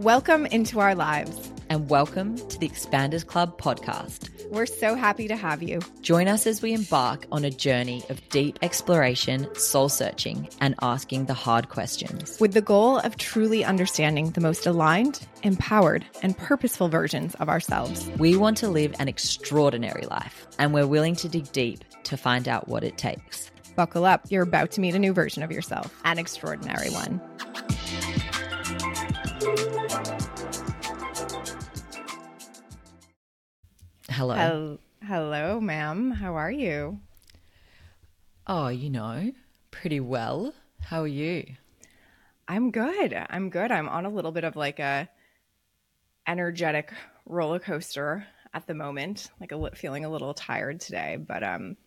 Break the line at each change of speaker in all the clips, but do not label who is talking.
Welcome into our lives.
And welcome to the Expanders Club podcast.
We're so happy to have you.
Join us as we embark on a journey of deep exploration, soul searching, and asking the hard questions.
With the goal of truly understanding the most aligned, empowered, and purposeful versions of ourselves.
We want to live an extraordinary life, and we're willing to dig deep to find out what it takes.
Buckle up, you're about to meet a new version of yourself, an extraordinary one.
Hello.
Hel- Hello, ma'am. How are you?
Oh, you know, pretty well. How are you?
I'm good. I'm good. I'm on a little bit of like a energetic roller coaster at the moment. Like a li- feeling a little tired today, but um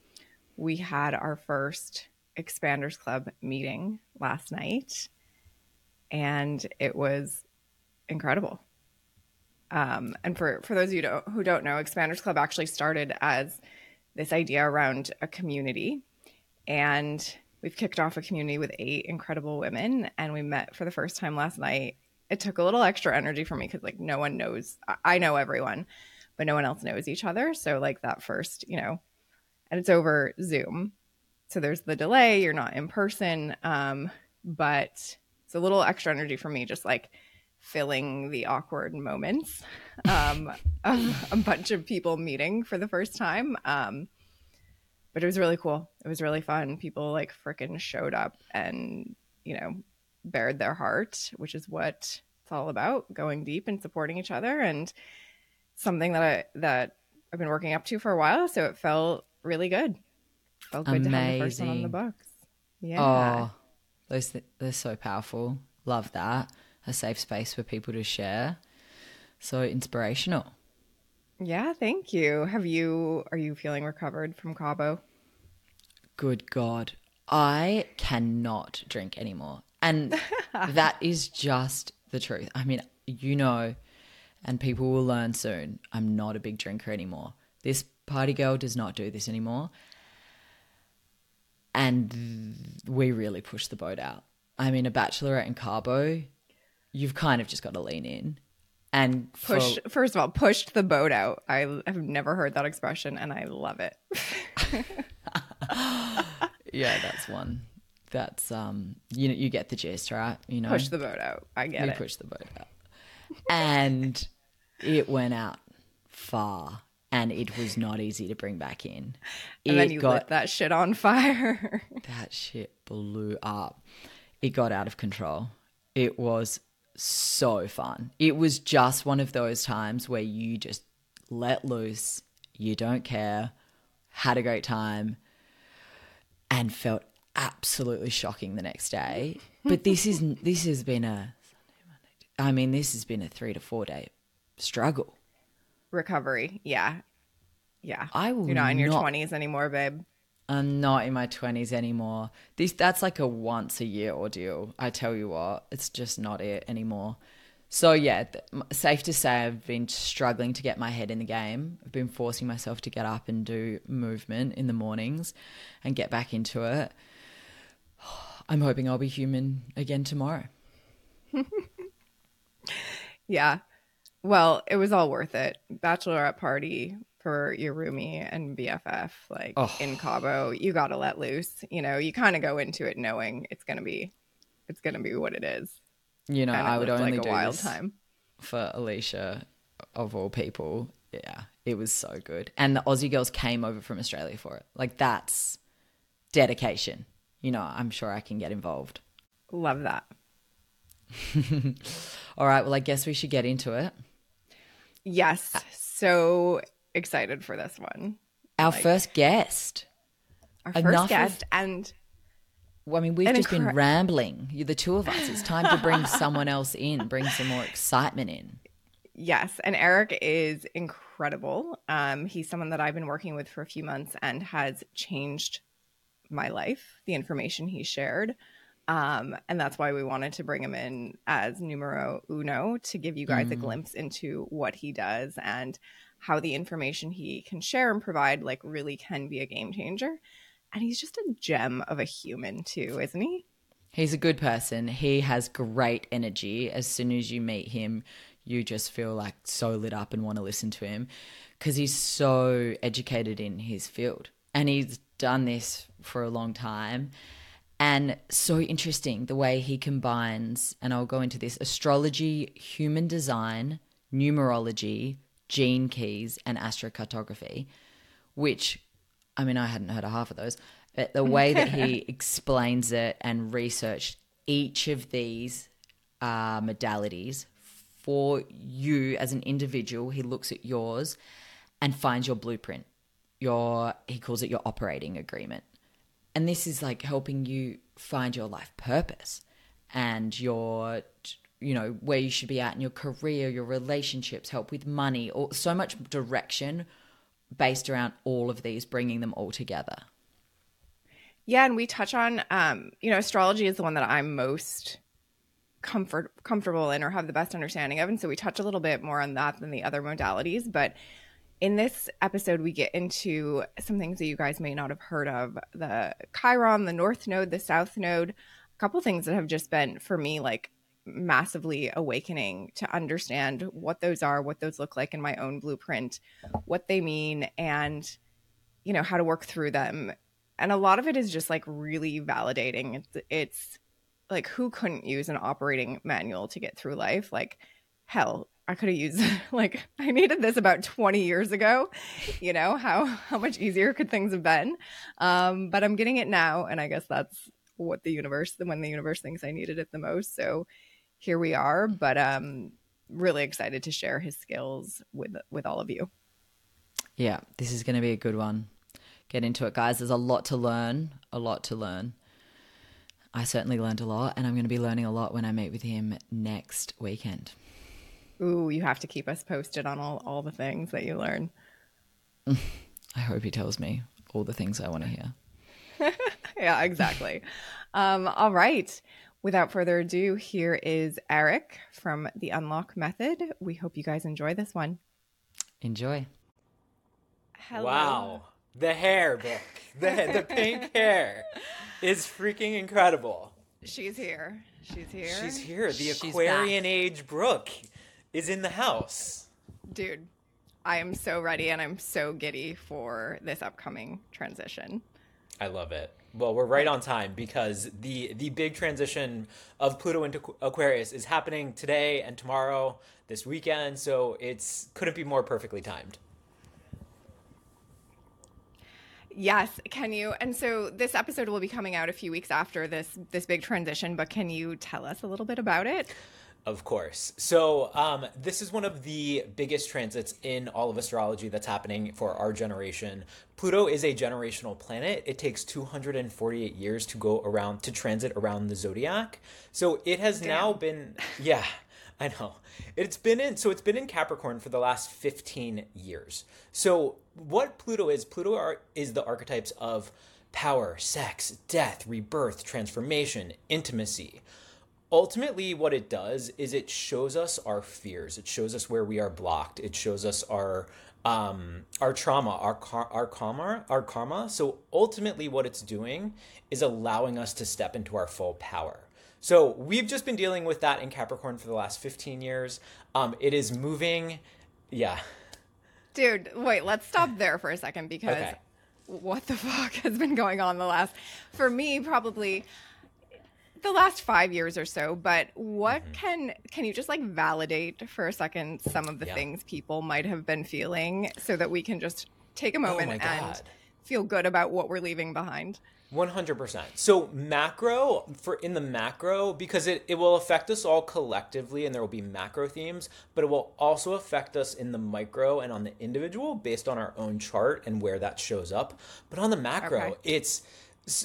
we had our first expanders club meeting last night and it was incredible. Um, and for, for those of you don't, who don't know, Expanders Club actually started as this idea around a community. And we've kicked off a community with eight incredible women. And we met for the first time last night. It took a little extra energy for me because, like, no one knows. I know everyone, but no one else knows each other. So, like, that first, you know, and it's over Zoom. So there's the delay. You're not in person. Um, but it's a little extra energy for me, just like filling the awkward moments um, of a bunch of people meeting for the first time. Um, but it was really cool. It was really fun. People like freaking showed up and, you know, bared their heart, which is what it's all about going deep and supporting each other. And something that I, that I've been working up to for a while. So it felt really good. Felt good to have the first one on the
Amazing.
books. Yeah.
Oh, those th- they're so powerful. Love that. A safe space for people to share. So inspirational.
Yeah, thank you. Have you are you feeling recovered from Cabo?
Good God. I cannot drink anymore. And that is just the truth. I mean, you know, and people will learn soon, I'm not a big drinker anymore. This party girl does not do this anymore. And we really push the boat out. I mean, a bachelorette in Cabo, you've kind of just got to lean in. And for-
Push first of all, pushed the boat out. I have never heard that expression and I love it.
yeah, that's one. That's um, you know, you get the gist, right? You know,
Push the boat out. I get
we
it.
pushed the boat out, and it went out far, and it was not easy to bring back in.
and
it
then you
got
lit that shit on fire.
that shit blew up. It got out of control. It was so fun. It was just one of those times where you just let loose, you don't care, had a great time, and felt absolutely shocking the next day. But this is this has been a I mean, this has been a three to four day struggle.
Recovery. Yeah. Yeah.
I will
You're not in your
not-
20s anymore, babe.
I'm not in my twenties anymore. This that's like a once a year ordeal. I tell you what, it's just not it anymore. So yeah, th- safe to say I've been struggling to get my head in the game. I've been forcing myself to get up and do movement in the mornings and get back into it. I'm hoping I'll be human again tomorrow.
Yeah. Well, it was all worth it. Bachelorette party for your roomie and BFF, like
Oh.
in Cabo, you got to let loose. You know, you kind of go into it knowing it's gonna be, it's gonna be what it is.
You know,
And
I would only
like a
do
wild
this
time.
for Alicia, of all people. Yeah, it was so good. And the Aussie girls came over from Australia for it. Like, that's dedication. You know, I'm sure I can get involved.
Love that.
All right, well, I guess we should get into it.
Yes, so excited for this one.
Our first guest.
Our
Enough
first
of-
guest, and
Well, I mean, we've just been rambling. You, the two of us. It's time to bring someone else in, bring some more excitement in.
Yes, and Eric is incredible. Um, he's someone that I've been working with for a few months and has changed my life. The information he shared, um, and that's why we wanted to bring him in as numero uno to give you guys a glimpse into what he does and how the information he can share and provide like really can be a game changer. And he's just a gem of a human too, isn't he?
He's a good person. He has great energy. As soon as you meet him, you just feel like so lit up and want to listen to him because he's so educated in his field and he's done this for a long time. And so interesting the way he combines, and I'll go into this astrology, human design, numerology, gene keys, and astrocartography, which I mean, I hadn't heard of half of those. But the way that he explains it and researched each of these uh, modalities for you as an individual, he looks at yours and finds your blueprint. Your he calls it your operating agreement. And this is like helping you find your life purpose and your you know where you should be at in your career, your relationships, help with money, or so much direction based around all of these, bringing them all together.
Yeah, and we touch on, um, you know, astrology is the one that I'm most comfort comfortable in or have the best understanding of, and so we touch a little bit more on that than the other modalities. But in this episode, we get into some things that you guys may not have heard of: the Chiron, the North Node, the South Node. A couple things that have just been for me like massively awakening to understand what those are, what those look like in my own blueprint, what they mean, and you know how to work through them. And a lot of it is just like really validating. It's, it's like who couldn't use an operating manual to get through life? Like hell, I could have used like I needed this about 20 years ago. You know, how how much easier could things have been? Um, but I'm getting it now and I guess that's what the universe when the universe thinks I needed it the most. So here we are, but um really excited to share his skills with with all of you.
Yeah, this is going to be a good one. Get into it, guys. There's a lot to learn, a lot to learn. I certainly learned a lot, and I'm going to be learning a lot when I meet with him next weekend.
Ooh, you have to keep us posted on all, all the things that you learn.
I hope he tells me all the things I want to hear.
yeah, exactly. um, all right without further ado, here is Eric from the Unlock Method. We hope you guys enjoy this one.
Enjoy.
Hello. Wow. The hair, Brooke. The, the pink hair is freaking incredible.
She's here. She's here.
She's here. The She's Aquarian back. age Brooke is in the house.
Dude, I am so ready and I'm so giddy for this upcoming transition.
I love it. Well, we're right on time because the the big transition of Pluto into Aquarius is happening today and tomorrow, this weekend. So it's couldn't be more perfectly timed.
Yes, can you? And so this episode will be coming out a few weeks after this this big transition, but can you tell us a little bit about it?
Of course. So, um, this is one of the biggest transits in all of astrology that's happening for our generation. Pluto is a generational planet. It takes 248 years to go around, to transit around the zodiac. So, it has Damn. now been, yeah, I know. It's been in, so it's been in Capricorn for the last 15 years. So, what Pluto is, Pluto are, is the archetypes of power, sex, death, rebirth, transformation, intimacy ultimately what it does is it shows us our fears. It shows us where we are blocked. It shows us our um our trauma our car- our karma our karma. So ultimately what it's doing is allowing us to step into our full power. So we've just been dealing with that in capricorn for the last 15 years. Um it is moving. Yeah.
Dude wait let's stop there for a second because okay. what the fuck has been going on the last for me probably the last five years or so, but what mm-hmm. can can you just like validate for a second some of the yeah. things people might have been feeling so that we can just take a oh moment oh and feel good about what we're leaving behind?
100%. So macro for in the macro because it, it will affect us all collectively and there will be macro themes, but it will also affect us in the micro and on the individual based on our own chart and where that shows up. But on the macro, okay. it's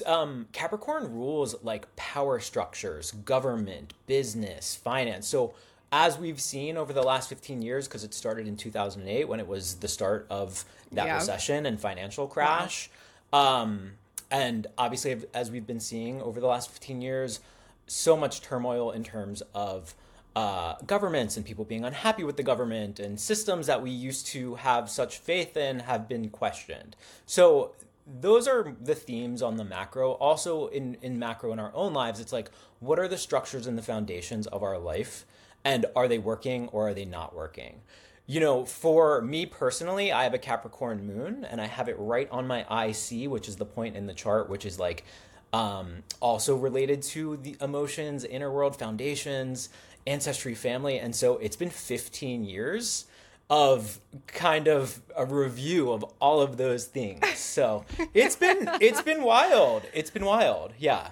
um, Capricorn rules like power structures, government, business, finance. So, as we've seen over the last 15 years, because it started in 2008 when it was the start of that yeah. recession and financial crash. Wow. Um, and obviously, as we've been seeing over the last 15 years, so much turmoil in terms of uh, governments and people being unhappy with the government and systems that we used to have such faith in have been questioned. So those are the themes on the macro. Also, in in macro in our own lives, it's like what are the structures and the foundations of our life, and are they working or are they not working? You know, for me personally, I have a Capricorn moon, and I have it right on my IC, which is the point in the chart, which is like um, also related to the emotions, inner world foundations, ancestry, family, and so it's been 15 years of kind of a review of all of those things. So it's been it's been wild. It's been wild. Yeah.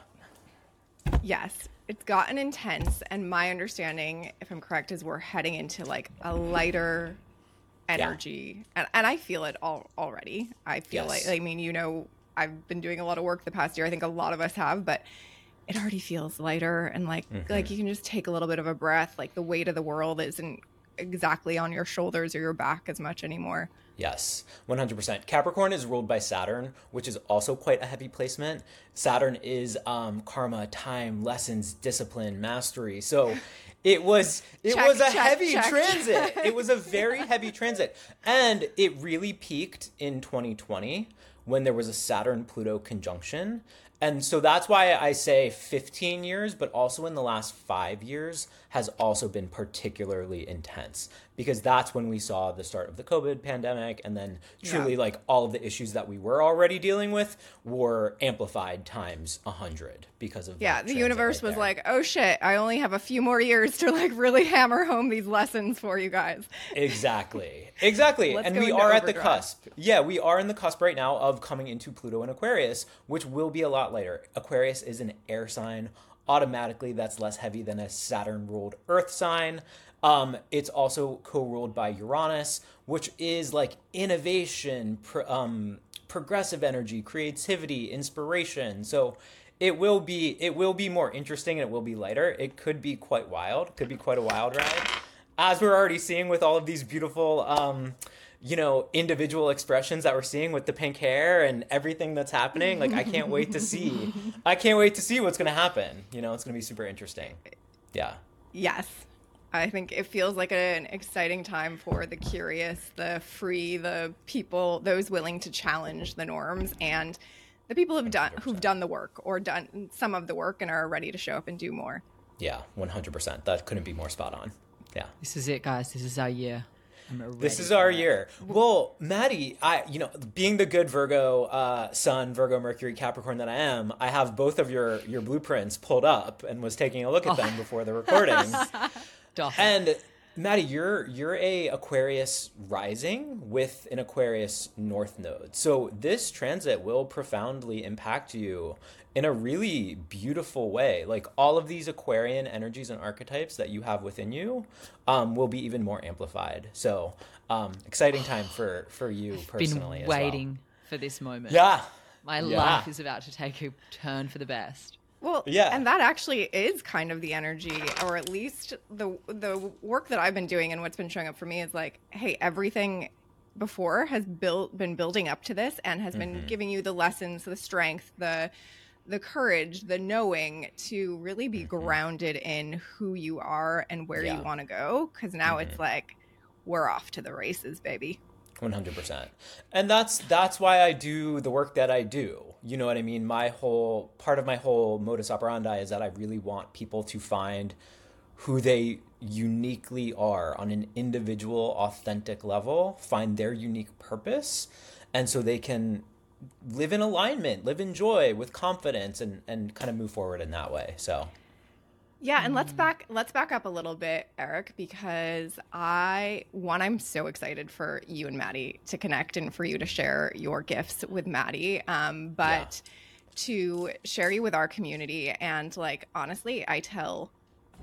Yes, it's gotten intense, and my understanding, if I'm correct, is we're heading into like a lighter energy, yeah. and and I feel it all already. I feel yes. like I mean, you know, I've been doing a lot of work the past year. I think a lot of us have, but it already feels lighter and like mm-hmm. like you can just take a little bit of a breath. Like the weight of the world isn't exactly on your shoulders or your back as much anymore.
Yes, 100%. Capricorn is ruled by Saturn, which is also quite a heavy placement. Saturn is um, karma, time, lessons, discipline, mastery. So it was it check, was a check, heavy check. transit. it was a very heavy transit. And it really peaked in 2020 when there was a Saturn Pluto conjunction. And so that's why I say 15 years, but also in the last five years has also been particularly intense because that's when we saw the start of the COVID pandemic. And then truly, yeah. like all of the issues that we were already dealing with were amplified times a hundred because of
yeah. The universe right was like, oh shit, I only have a few more years to like really hammer home these lessons for you guys.
Exactly, exactly. and we are overdrive. at the cusp. Yeah, we are in the cusp right now of coming into Pluto and Aquarius, which will be a lot later. Aquarius is an air sign automatically that's less heavy than a Saturn ruled Earth sign. Um, it's also co-ruled by Uranus, which is like innovation, um, progressive energy, creativity, inspiration. So it will be it will be more interesting and it will be lighter. It could be quite wild. Could be quite a wild ride, as we're already seeing with all of these beautiful. Um, you know individual expressions that we're seeing with the pink hair and everything that's happening like i can't wait to see i can't wait to see what's going to happen. You know it's going to be super interesting. Yeah.
Yes. I think it feels like an exciting time for the curious the free the people those willing to challenge the norms and the people who've done who've done the work or done some of the work and are ready to show up and do more.
Yeah 100% that couldn't be more spot on. Yeah.
This is it guys. This is our year
this is our year. Well, Maddie, I you know, being the good Virgo uh, Sun, Virgo Mercury, Capricorn that I am, I have both of your your blueprints pulled up and was taking a look at oh. them before the recording. and Maddie, you're you're a Aquarius rising with an Aquarius North node. So this transit will profoundly impact you in a really beautiful way. Like all of these Aquarian energies and archetypes that you have within you um, will be even more amplified. So um, exciting time for for you personally.
Been waiting well. for this moment.
Yeah,
my yeah. life is about to take a turn for the best.
Well, yeah, and that actually is kind of the energy, or at least the the work that I've been doing and what's been showing up for me is like, hey, everything before has built been building up to this and has been mm-hmm. giving you the lessons, the strength, the the courage, the knowing to really be mm-hmm. grounded in who you are and where yeah. you want to go. Because now mm-hmm. it's like we're off to the races, baby.
One hundred percent, and that's that's why I do the work that I do. You know what I mean? My whole part of my whole modus operandi is that I really want people to find who they uniquely are on an individual, authentic level, find their unique purpose, and so they can live in alignment, live in joy with confidence and and kind of move forward in that way. So
yeah, and let's back let's back up a little bit, Eric, because I one I'm so excited for you and Maddie to connect and for you to share your gifts with Maddie. Um, but yeah. to share you with our community and like honestly, I tell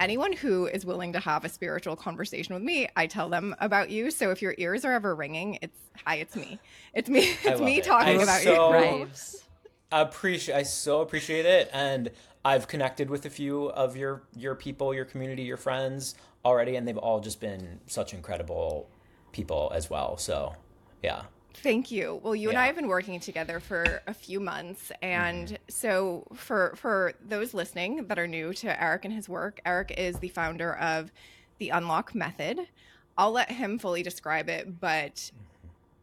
anyone who is willing to have a spiritual conversation with me, I tell them about you. So if your ears are ever ringing, it's hi, it's me. It's me. It's me it. talking I about so you. Raves.
Appreciate I so appreciate it. And I've connected with a few of your your people, your community, your friends already, and they've all just been such incredible people as well. So yeah.
Thank you. Well, you yeah. and I have been working together for a few months, and mm-hmm. so for for those listening that are new to Eric and his work, Eric is the founder of the Unlock Method. I'll let him fully describe it, but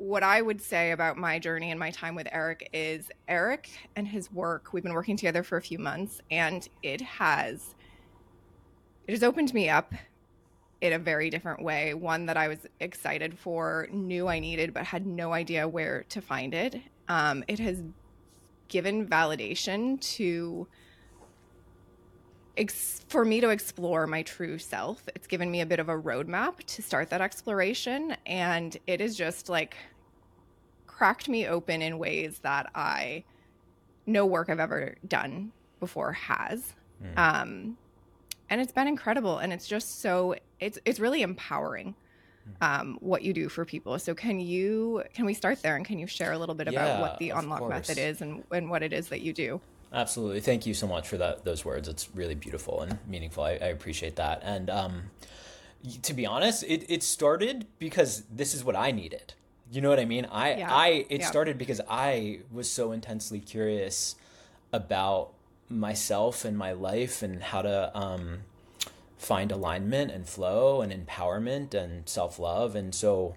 what I would say about my journey and my time with Eric is Eric and his work, we've been working together for a few months and it has it has opened me up in a very different way, one that I was excited for, knew I needed but had no idea where to find it. Um, it has given validation to ex- for me to explore my true self. It's given me a bit of a roadmap to start that exploration. And it is just like cracked me open in ways that I, no work I've ever done before has. Mm. Um, and it's been incredible. And it's just so, it's, it's really empowering um, what you do for people. So can you can we start there and can you share a little bit about what the unlock course. method is and, and what it is that you do?
Absolutely. Thank you so much for that those words. It's really beautiful and meaningful. I, I appreciate that. And um, to be honest, it, it started because this is what I needed. You know what I mean? I yeah. I it yeah. started because I was so intensely curious about myself and my life and how to um, find alignment and flow and empowerment and self love. And so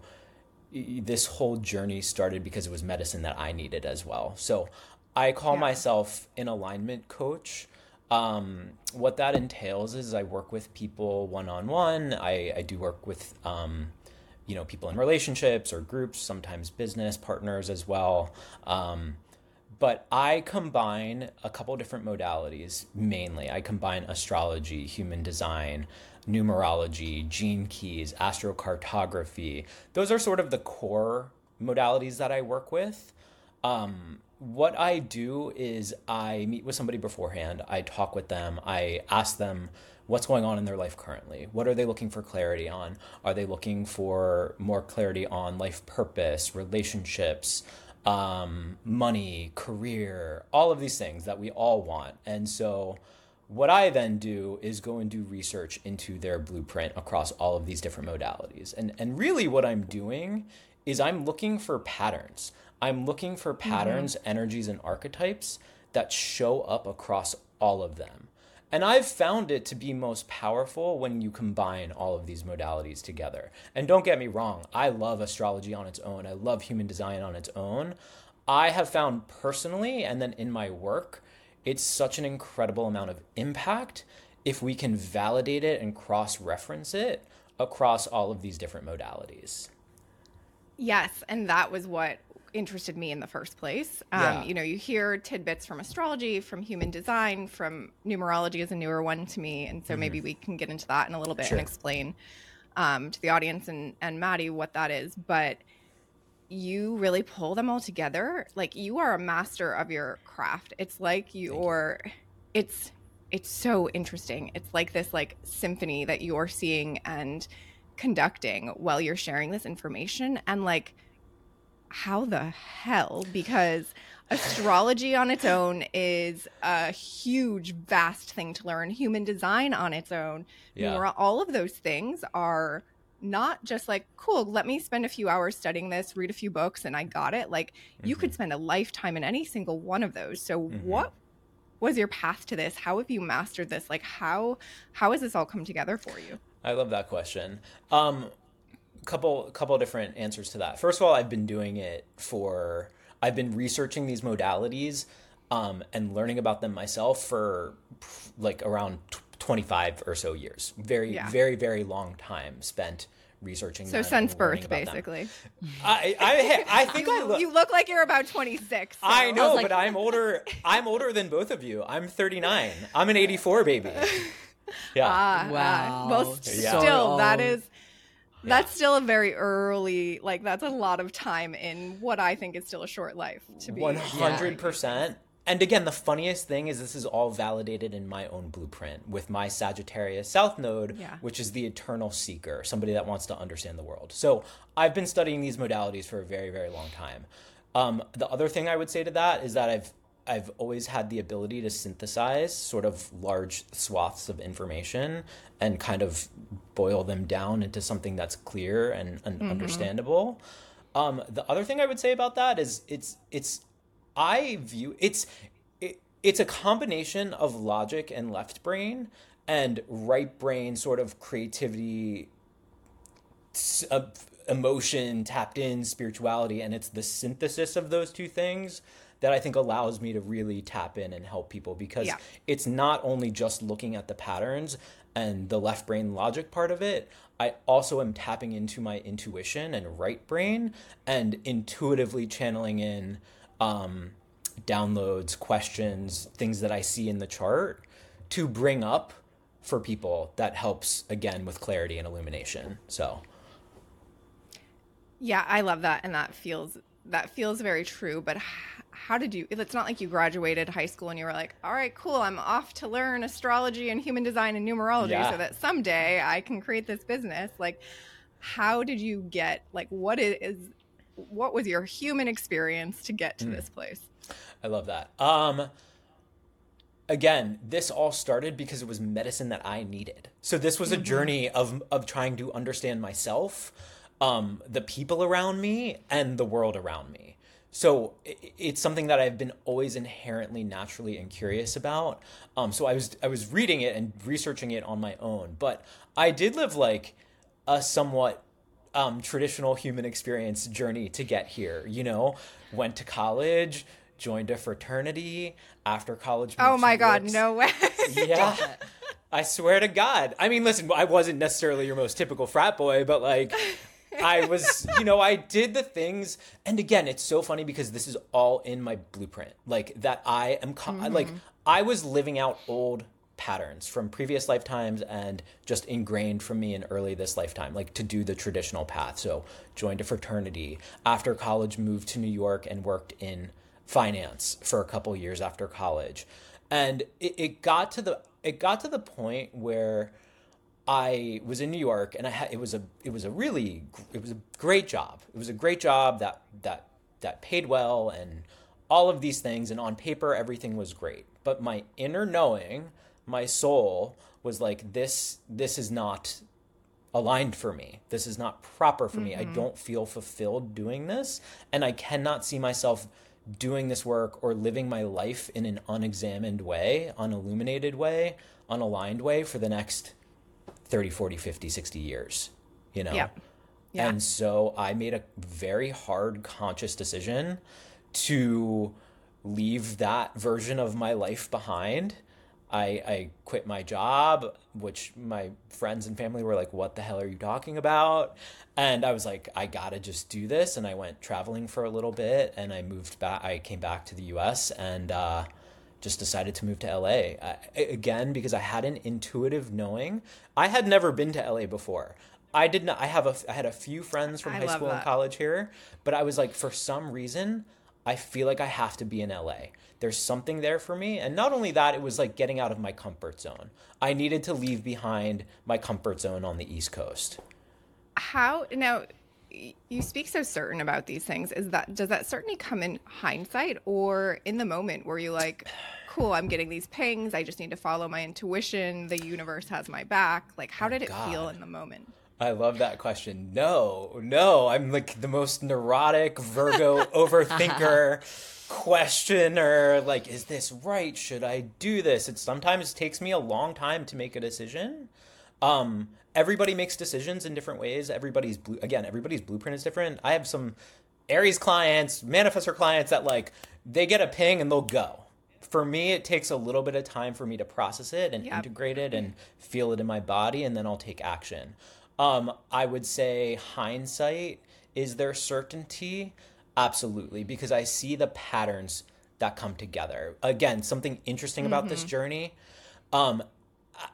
this whole journey started because it was medicine that I needed as well. So I call yeah. myself an alignment coach. Um, what that entails is I work with people one on one. I do work with, um, you know, people in relationships or groups, sometimes business partners as well. Um, but I combine a couple different modalities mainly. I combine astrology, human design, numerology, gene keys, astrocartography. Those are sort of the core modalities that I work with. Um, what I do is I meet with somebody beforehand, I talk with them, I ask them what's going on in their life currently. What are they looking for clarity on? Are they looking for more clarity on life purpose, relationships, um, money, career, all of these things that we all want? And so, what I then do is go and do research into their blueprint across all of these different modalities. And, and really, what I'm doing is I'm looking for patterns. I'm looking for mm-hmm. patterns, mm-hmm. energies, and archetypes that show up across all of them. And I've found it to be most powerful when you combine all of these modalities together. And don't get me wrong, I love astrology on its own, I love human design on its own. I have found personally, and then in my work, it's such an incredible amount of impact if we can validate it and cross reference it across all of these different modalities.
Yes, and that was what interested me in the first place. Um, yeah. You know, you hear tidbits from astrology, from human design, from numerology is a newer one to me, and so mm-hmm. maybe we can get into that in a little bit sure. and explain um, to the audience and and Maddie what that is. But you really pull them all together. Like you are a master of your craft. It's like you're. You. It's it's so interesting. It's like this like symphony that you're seeing and conducting while you're sharing this information and like how the hell because astrology on its own is a huge vast thing to learn human design on its own yeah. all of those things are not just like cool let me spend a few hours studying this read a few books and i got it like mm-hmm. you could mm-hmm. spend a lifetime in any single one of those so mm-hmm. what was your path to this how have you mastered this like how how has this all come together for you
i love that question um couple couple different answers to that. First of all, I've been doing it for I've been researching these modalities um, and learning about them myself for like around 25 or so years. Very yeah. very very long time spent researching.
So since birth, basically.
I, I I think
you,
I look.
You look like you're about 26.
So. I know, I like... but I'm older. I'm older than both of you. I'm 39. I'm an 84 baby.
Yeah. Ah, wow. well, yeah. still, that is that's still a very early, like that's a lot of time in what I think is still a short life to be.
One hundred percent. And again, the funniest thing is this is all validated in my own blueprint with my Sagittarius South Node, yeah. which is the eternal seeker, somebody that wants to understand the world. So I've been studying these modalities for a very, very long time. Um, the other thing I would say to that is that I've I've always had the ability to synthesize sort of large swaths of information and kind of boil them down into something that's clear and, and mm-hmm. understandable. Um, the other thing I would say about that is it's it's I view it's it, it's a combination of logic and left brain and right brain sort of creativity uh, emotion, tapped in, spirituality, and it's the synthesis of those two things that I think allows me to really tap in and help people because
Yeah.
it's not only just looking at the patterns and the left brain logic part of it. I also am tapping into my intuition and right brain and intuitively channeling in um, downloads, questions, things that I see in the chart to bring up for people that helps again with clarity and illumination. So,
Yeah, I love that, and that feels that feels very true. But how did you? It's not like you graduated high school and you were like, "All right, cool, I'm off to learn astrology and human design and numerology,
Yeah.
so that someday I can create this business." Like, how did you get? Like, what is? What was your human experience to get to this place?
I love that. Um again, this all started because it was medicine that I needed. So this was a journey of of trying to understand myself, um the people around me and the world around me. So it's something that I've been always inherently naturally and curious about. Um so I was I was reading it and researching it on my own, but I did live like a somewhat um, traditional human experience journey to get here. You know, went to college, joined a fraternity. After college,
Oh my god,
York
no way!
yeah. I swear to God. I mean, listen, I wasn't necessarily your most typical frat boy, but like, I was, you know, I did the things. And again, it's so funny because this is all in my blueprint. Like, that I am, co- like, mm-hmm. I was living out old patterns from previous lifetimes and just ingrained from me in early this lifetime, like to do the traditional path. So, joined a fraternity. After college, moved to New York and worked in finance for a couple years after college and it, it got to the it got to the point where I was in New York and I had it was a it was a really it was a great job. It was a great job that that that paid well and all of these things and on paper everything was great. But my inner knowing, my soul was like this this is not aligned for me. This is not proper for me. I mm-hmm. don't feel fulfilled doing this and I cannot see myself doing this work or living my life in an unexamined way, unilluminated way, unaligned way for the next 30, 40, 50, 60 years, you know?
Yeah. Yeah.
And so I made a very hard conscious decision to leave that version of my life behind. I, I quit my job, which my friends and family were like, What the hell are you talking about? And I was like, I gotta just do this. And I went traveling for a little bit and I moved back. I came back to the US and uh, just decided to move to LA. I, again, because I had an intuitive knowing. I had never been to LA before. I did not. I have a. I had a few friends from
I
high school and college here, but I was like, for some reason, I feel like I have to be in LA. There's something there for me, and not only that, it was like getting out of my comfort zone. I needed to leave behind my comfort zone on the East Coast.
how now you speak so certain about these things is that does that certainly come in hindsight or in the moment where you like cool i'm getting these pings i just need to follow my intuition the universe has my back like how did it feel in the moment
I love that question. No, no, I'm like the most neurotic Virgo overthinker questioner. Like, is this right? Should I do this? It sometimes takes me a long time to make a decision. Um, everybody makes decisions in different ways. Everybody's blue again, everybody's blueprint is different. I have some Aries clients, manifestor clients that like they get a ping and they'll go. For me, it takes a little bit of time for me to process it and
Yep.
integrate it and feel it in my body, and then I'll take action. Um, I would say hindsight is there certainty? Absolutely, because I see the patterns that come together. Again, something interesting about this journey. Um,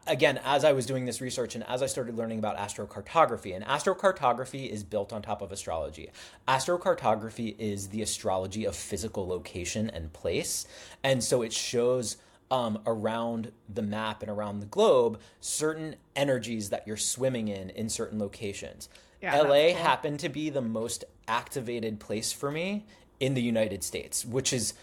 again, as I was doing this research and as I started learning about astrocartography, and astrocartography is built on top of astrology. Astrocartography is the astrology of physical location and place. And so it shows um, around the map and around the globe certain energies that you're swimming in in certain locations.
Yeah,
LA
cool.
happened to be the most activated place for me in the United States, which is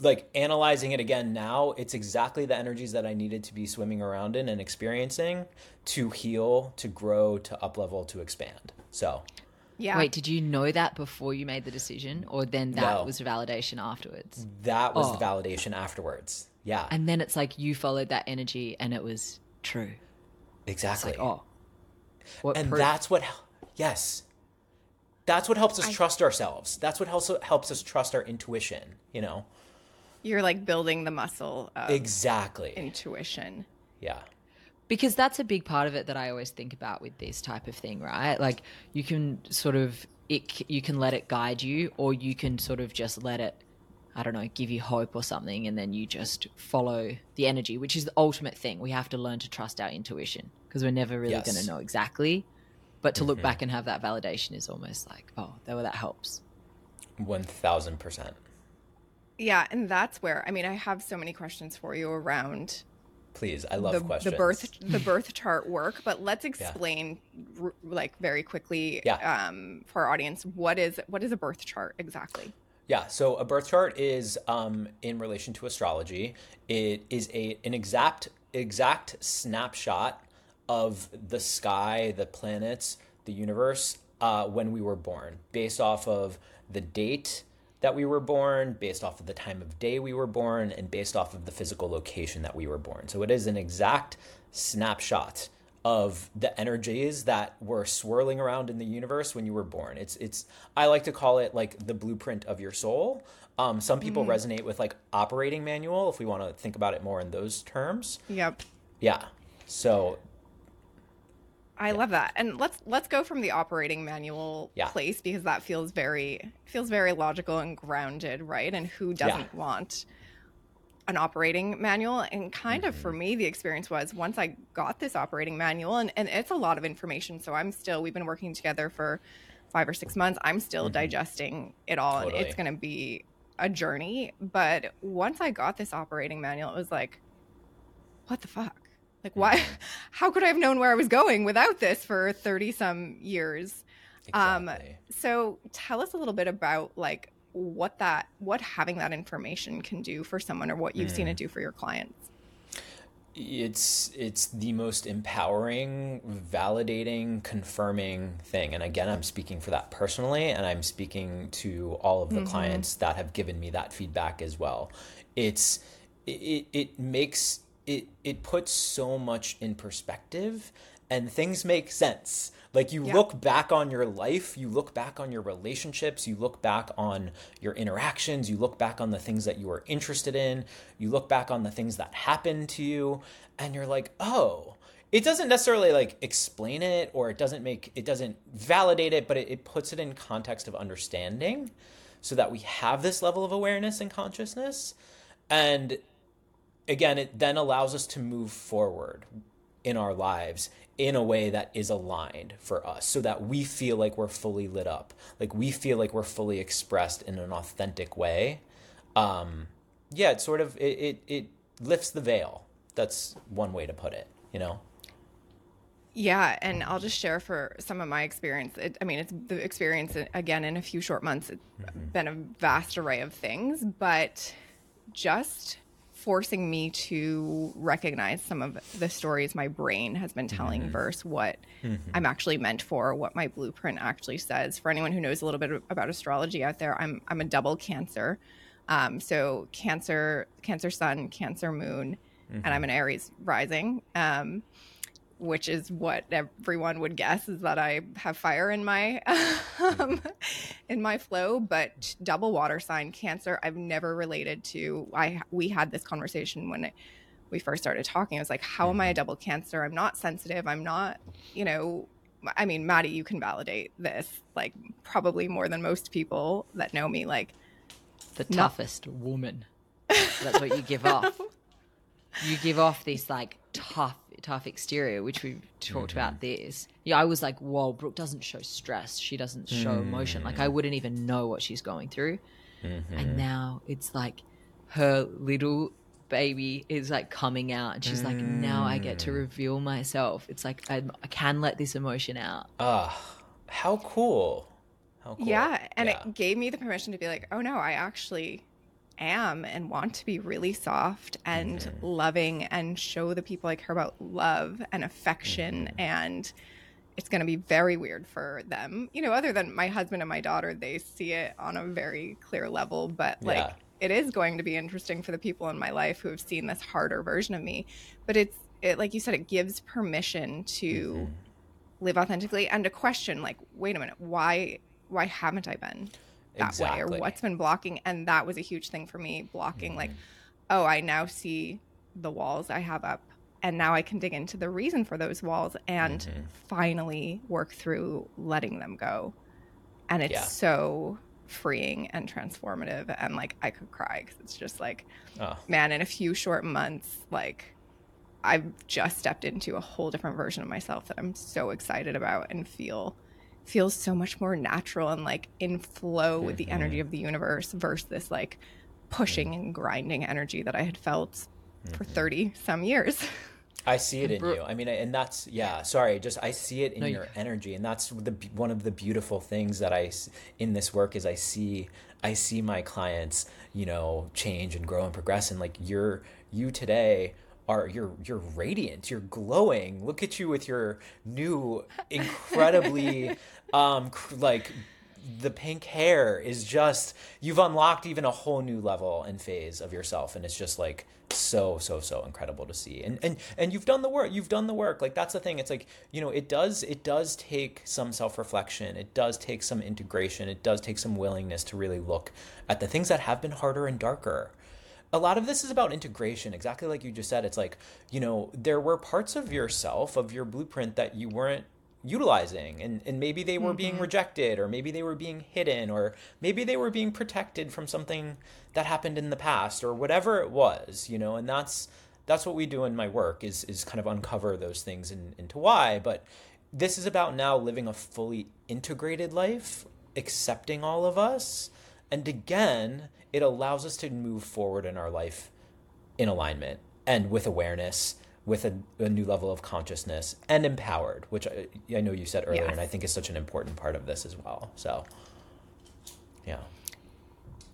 like analyzing it again now, it's exactly the energies that I needed to be swimming around in and experiencing to heal, to grow, to up level, to expand. So
yeah
Wait, did you know that before you made the decision, or then that
No.
was validation afterwards?
that was the
Oh.
validation afterwards. Yeah,
And then it's like you followed that energy, and it was true. It's
exactly.
like, oh, what
and
proof?
that's what, yes, that's what helps us trust ourselves. That's what helps helps us trust our intuition. You know.
You're like building the muscle of
Exactly.
intuition.
Yeah.
because that's a big part of it that I always think about with this type of thing, right? Like you can sort of it you can let it guide you or you can sort of just let it I don't know, give you hope or something and then you just follow the energy, which is the ultimate thing. We have to learn to trust our intuition because we're never really
Yes.
going to know exactly. But to look mm-hmm. back and have that validation is almost like, oh, that that helps.
One thousand percent.
Yeah, and that's where I mean I have so many questions for you around
Please, I love
the,
questions.
the birth the birth chart work, but let's explain r- like very quickly
Yeah.
um, for our audience what is what is a birth chart exactly?
Yeah, so a birth chart is um, in relation to astrology. It is a an exact exact snapshot of the sky, the planets, the universe uh, when we were born, based off of the date that we were born, based off of the time of day we were born, and based off of the physical location that we were born. So it is an exact snapshot of the energies that were swirling around in the universe when you were born. It's it's I like to call it like the blueprint of your soul. Um, some people resonate with like operating manual if we want to think about it more in those terms.
Yep.
Yeah. So
I love that. And let's let's go from the operating manual
Yeah.
place because that feels very feels very logical and grounded, right? And who doesn't want an operating manual? And kind of for
Mm-hmm.
me the experience was once I got this operating manual and, and it's a lot of information. So I'm still we've been working together for five or six months. I'm still digesting it all and
Mm-hmm.
It's gonna be a journey. But once I got this operating manual, it was like, what the fuck? Like, why?
Mm-hmm.
How could I have known where I was going without this for 30 some years? Um,
exactly.
so tell us a little bit about like what that, what having that information can do for someone or what you've seen
Mm.
it do for your clients.
it's it's the most empowering validating confirming thing and again i'm speaking for that personally and i'm speaking to all of the clients that have given me that feedback as well it's it, it makes it it puts so much in perspective and things make sense like you
Yeah.
look back on your life, you look back on your relationships, you look back on your interactions, you look back on the things that you were interested in, you look back on the things that happened to you, and you're like, oh, it doesn't necessarily like explain it or it doesn't make it doesn't validate it, but it, it puts it in context of understanding so that we have this level of awareness and consciousness. And again, it then allows us to move forward in our lives in a way that is aligned for us so that we feel like we're fully lit up like we feel like we're fully expressed in an authentic way um yeah it sort of it it, it lifts the veil that's one way to put it you know
Yeah, and I'll just share for some of my experience. It, I mean, it's the experience again in a few short months. It's been a vast array of things, but just forcing me to recognize some of the stories my brain has been telling versus what I'm actually meant for, what my blueprint actually says. For anyone who knows a little bit about astrology out there, I'm I'm a double Cancer, um, so Cancer, Cancer Sun, Cancer Moon, and I'm an Aries rising. Um, which is what everyone would guess is that I have fire in my um, in my flow. But double water sign Cancer, I've never related to. I we had this conversation when we first started talking. I was like, how am I a double Cancer? I'm not sensitive. I'm not, you know. I mean, Maddie, you can validate this, like probably more than most people that know me. Like,
The toughest woman. That's what you give off. You give off this like tough, tough exterior, which we've talked about mm-hmm. this. Yeah, I was like, whoa, Brooke doesn't show stress. She doesn't show emotion. Like I mm. wouldn't even know what she's going through. And mm-hmm. now it's like her little baby is like coming out and she's like, now I get to mm. reveal myself. It's like I, I can let this emotion out.
ah how cool how cool
Yeah, and
Yeah.
it gave me the permission to be like, oh no, I actually am and want to be really soft and
Mm-hmm.
loving and show the people I care about love and affection
Mm-hmm.
and it's going to be very weird for them. You know, other than my husband and my daughter, they see it on a very clear level, but like
Yeah.
it is going to be interesting for the people in my life who have seen this harder version of me. But it's it like you said it gives permission to
Mm-hmm.
live authentically and to question like wait a minute why why haven't I been that
Exactly.
way or what's been blocking? And that was a huge thing for me, blocking like,
Mm-hmm.
oh, I now see the walls I have up. And now I can dig into the reason for those walls and
Mm-hmm.
finally work through letting them go. And it's
Yeah.
so freeing and transformative. And like, I could cry because it's just like,
Oh.
man, in a few short months, like I've just stepped into a whole different version of myself that I'm so excited about and feel feels so much more natural and like in flow with the energy of the mm-hmm. universe versus this like pushing mm-hmm. and grinding energy that I had felt for mm-hmm. 30 some years.
I see it in you. I mean, and that's yeah. Sorry, just I see it in
No, you-
your energy, and that's the one of the beautiful things that I in this work is I see I see my clients, you know, change and grow and progress, and like you're you today are you're you're radiant, you're glowing. Look at you with your new incredibly um cr- like the pink hair is just you've unlocked even a whole new level and phase of yourself and it's just like so so so incredible to see. And and and you've done the work you've done the work. Like that's the thing it's like you know it does it does take some self-reflection it does take some integration it does take some willingness to really look at the things that have been harder and darker a lot of this is about integration. Exactly like you just said it's like you know there were parts of yourself of your blueprint that you weren't utilizing and, and maybe they were being mm-hmm. rejected or maybe they were being hidden or maybe they were being protected from something that happened in the past or whatever it was you know and that's that's what we do in my work is is kind of uncover those things and into why. But this is about now living a fully integrated life accepting all of us. And again it allows us to move forward in our life in alignment and with awareness with a, a new level of consciousness and empowered which I, I know you said earlier
Yes.
and i think is such an important part of this as well so yeah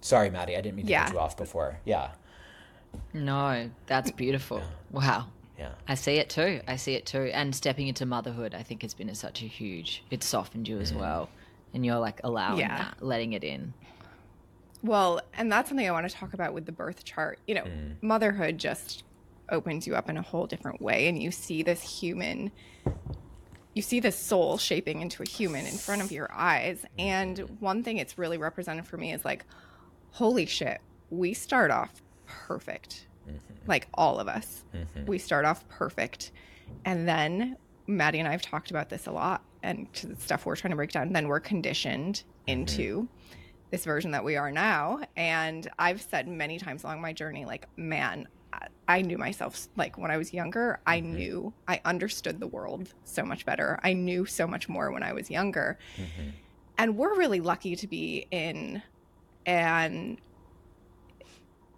sorry maddie i didn't mean to
Yeah.
cut you off before yeah
No, that's beautiful. Wow.
yeah
I see it too. I see it too. And stepping into motherhood, I think has been a, such a huge. It's softened you as mm-hmm. well, and you're like allowing
Yeah.
that, letting it in.
Well, and that's something I want to talk about with the birth chart. You know, mm. motherhood just opens you up in a whole different way, and you see this human, you see this soul shaping into a human in front of your eyes. Mm-hmm. And one thing it's really represented for me is like, holy shit, we start off perfect. Mm-hmm. Like all of us, mm-hmm. we start off perfect. And then Maddie and I have talked about this a lot and to the stuff we're trying to break down. Then we're conditioned into this version that we are now. And I've said many times along my journey, like, man, I- knew myself like when I was younger. I mm-hmm. knew I understood the world so much better. I knew so much more when I was younger. Mm-hmm. And we're really lucky to be in an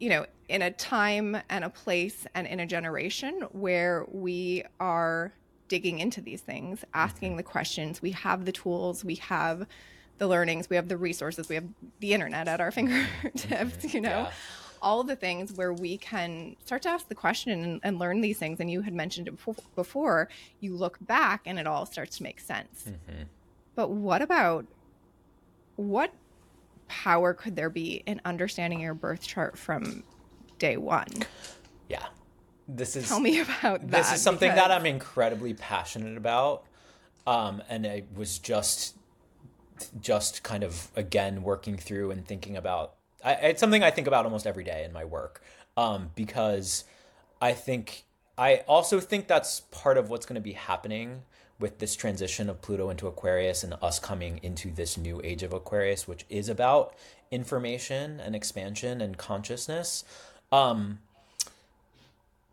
you know, in a time and a place and in a generation where we are digging into these things, asking mm-hmm. the questions. We have the tools, we have the learnings, we have the resources, we have the internet at our mm-hmm. fingertips, mm-hmm. you know,
Yeah.
all the things where we can start to ask the question and, and learn these things. And you had mentioned it before, before, you look back and it all starts to make sense. Mm-hmm. But what about what power could there be in understanding your birth chart from day one?
yeah this is
Tell me about that.
this is something
because-
that I'm incredibly passionate about. Um, and I was just, just kind of again working through and thinking about. I, it's something I think about almost every day in my work, um, because I think I also think that's part of what's going to be happening with this transition of Pluto into Aquarius and us coming into this new age of Aquarius, which is about information and expansion and consciousness. Um,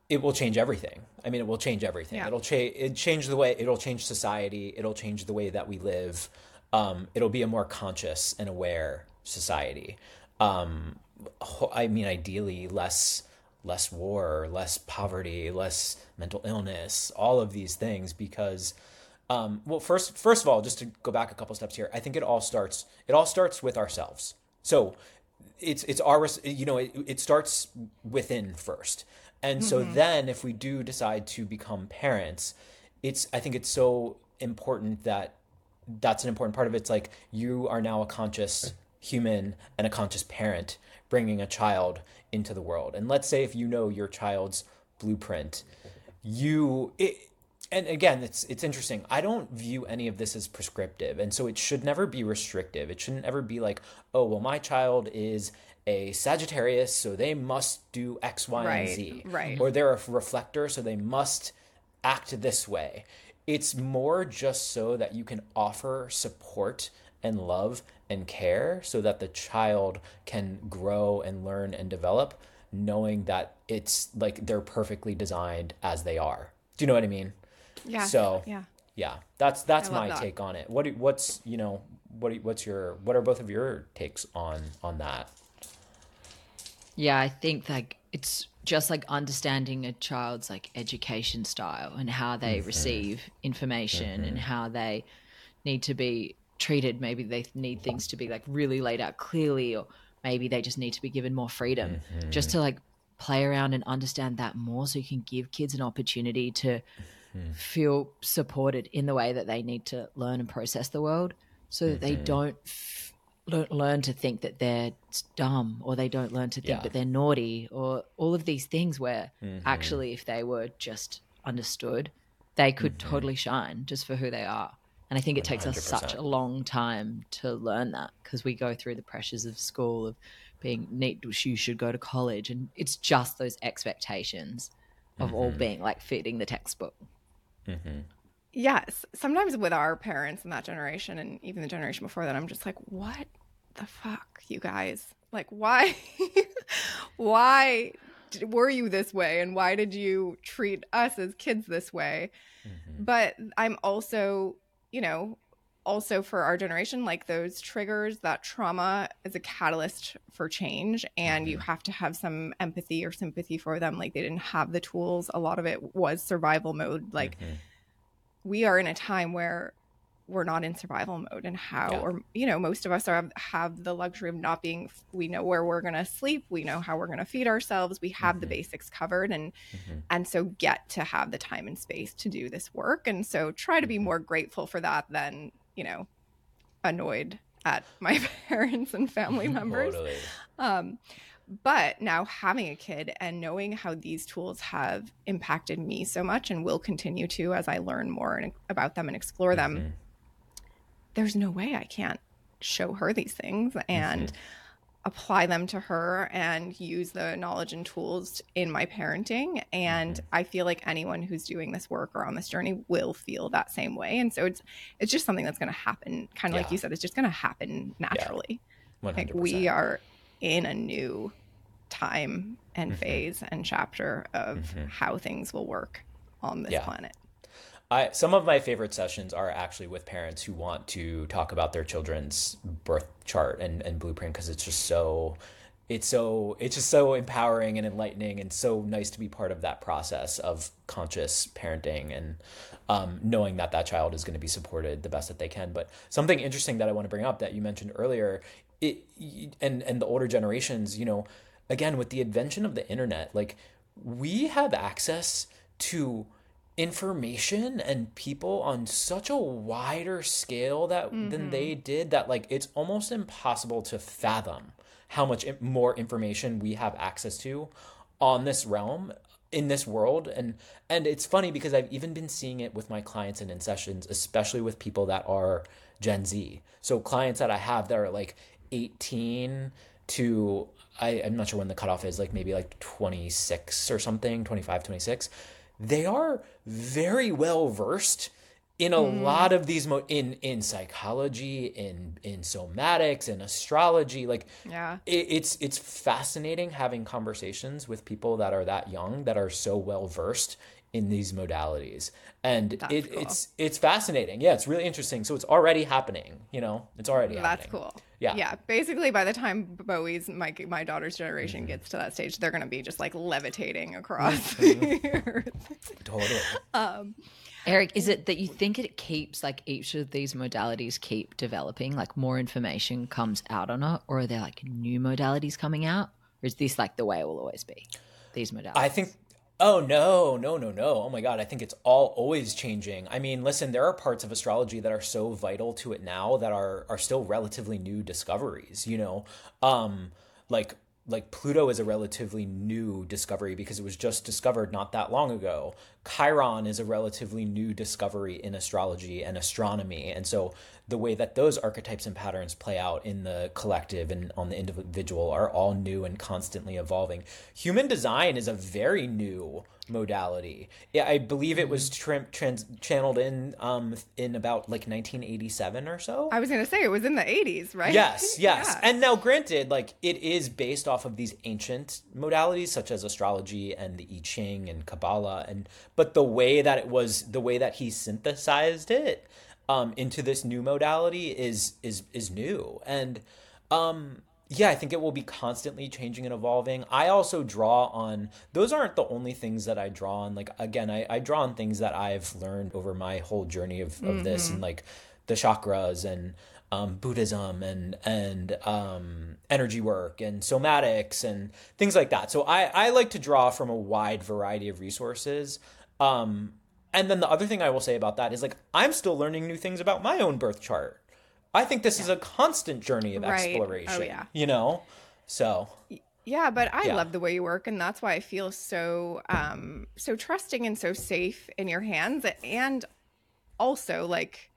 it will change everything. I mean, it will change everything.
Yeah.
It'll change. It change the way. It'll change society. It'll change the way that we live. Um, it'll be a more conscious and aware society. Um, I mean, ideally, less less war, less poverty, less mental illness, all of these things. Because, um, well, first first of all, just to go back a couple steps here, I think it all starts. It all starts with ourselves. So it's it's our you know it, it starts within first and so then if we do decide to become parents it's i think it's so important that that's an important part of it it's like you are now a conscious human and a conscious parent bringing a child into the world and let's say if you know your child's blueprint you it and again, it's it's interesting. I don't view any of this as prescriptive, and so it should never be restrictive. It shouldn't ever be like, oh, well, my child is a Sagittarius, so they must do X, Y,
Right,
and Z,
right.
Or they're a reflector, so they must act this way. It's more just so that you can offer support and love and care, so that the child can grow and learn and develop, knowing that it's like they're perfectly designed as they are. Do you know what I mean?
Yeah.
So
yeah.
yeah, that's that's my
that.
take on it. What do, what's you know what do- what's your what are both of your takes on on that?
Yeah, I think like it's just like understanding a child's like education style and how they mm, receive information and how they need to be treated. Maybe they need things to be like really laid out clearly, or maybe they just need to be given more freedom mm-hmm. just to like play around and understand that more so you can give kids an opportunity to mm-hmm. feel supported in the way that they need to learn and process the world so that they mm-hmm. don't f- learn to think that they're dumb or they don't learn to think
Yeah.
that they're naughty or all of these things where actually if they were just understood they could totally shine just for who they are. And i think it takes us such a long time to learn that because we go through the pressures of school of being neat you should go to college. And it's just those expectations of all being like fitting the textbook.
Yes. Sometimes with our parents in that generation and even the generation before that, I'm just like, what the fuck, you guys? Like, why? why d- were you this way? And why did you treat us as kids this way? Mm-hmm. But I'm also, you know, also for our generation, like those triggers, that trauma is a catalyst for change. And you mm-hmm. have to have some empathy or sympathy for them. Like they didn't have the tools. A lot of it was survival mode. Like, mm-hmm. we are in a time where we're not in survival mode and how
Yeah.
or you know most of us are have the luxury of not being we know where we're going to sleep we know how we're going to feed ourselves we have the mm-hmm. basics covered and mm-hmm. and so get to have the time and space to do this work. And so try to be mm-hmm. more grateful for that than you know annoyed at my parents and family members.
Totally.
um, but now having a kid and knowing how these tools have impacted me so much and will continue to as I learn more and, about them and explore them, there's no way I can't show her these things and apply them to her and use the knowledge and tools in my parenting. And I feel like anyone who's doing this work or on this journey will feel that same way. And so it's it's just something that's going to happen, kind of like you said, it's just going to happen naturally.
One
Like we are in a new time and
Mm-hmm.
phase and chapter of how things will work on this
Yeah.
planet.
I some of my favorite sessions are actually with parents who want to talk about their children's birth chart and, and blueprint because it's just so it's so it's just so empowering and enlightening and so nice to be part of that process of conscious parenting and um, knowing that that child is going to be supported the best that they can. But something interesting that i want to bring up that you mentioned earlier it and and the older generations you know again with the invention of the internet like we have access to information and people on such a wider scale that than mm-hmm. they did that like it's almost impossible to fathom how much more information we have access to on this realm in this world. And and it's funny because I've even been seeing it with my clients and in sessions especially with people that are Gen Z. So clients that I have that are like 18 to I, I'm not sure when the cutoff is like maybe like 26 or something 25 26 they are very well versed in a lot of these mo- in in psychology in in somatics and astrology like
Yeah.
it, it's it's fascinating having conversations with people that are that young that are so well versed in these modalities and it,
cool.
it's it's fascinating yeah it's really interesting so it's already happening you know it's already happening.
That's
happening.
cool.
Yeah.
Yeah. Basically, by the time Bowie's my my daughter's
Mm-hmm.
generation gets to that stage, they're going to be just like levitating across
Mm-hmm.
the earth.
totally
Eric, is it that you think it keeps like each of these modalities keep developing, like more information comes out on it, or are there like new modalities coming out, or is this like the way it will always be? These modalities.
I think. Oh no, no, no, no! Oh my God, I think it's all always changing. I mean, listen, there are parts of astrology that are so vital to it now that are are still relatively new discoveries. You know, um, like like Pluto is a relatively new discovery because it was just discovered not that long ago. Chiron is a relatively new discovery in astrology and astronomy. And so the way that those archetypes and patterns play out in the collective and on the individual are all new and constantly evolving. Human design is a very new modality. Yeah, I believe it was tra- trans- channeled in um in about like 1987 or so.
I was going to say it was in the 80s, right?
Yes, yes.
Yeah.
And now granted like it is based off of these ancient modalities such as astrology and the I Ching and Kabbalah and but the way that it was the way that he synthesized it um into this new modality is is is new. And um yeah, I think it will be constantly changing and evolving. I also draw on those aren't the only things that I draw on. Like again, I, I draw on things that I've learned over my whole journey of, of this and like the chakras and um, Buddhism and and um, energy work and somatics and things like that. So I, I like to draw from a wide variety of resources. Um, and then the other thing I will say about that is like I'm still learning new things about my own birth chart. I think this is a constant journey of
Right. Oh,
exploration.
yeah.
You know? So
Yeah, but I
Yeah.
love the way you work, and that's why I feel so um so trusting and so safe in your hands. And also, like,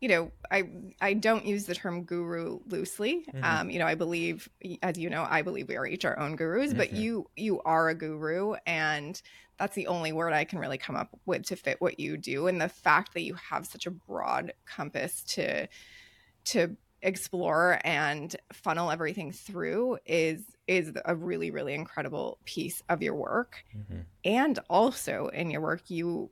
you know, I I don't use the term guru loosely. Um, you know, I believe, as you know, I believe we are each our own gurus, but you you are a guru, and that's the only word I can really come up with to fit what you do. And the fact that you have such a broad compass to to explore and funnel everything through is is a really really incredible piece of your work. Mm-hmm. And also in your work you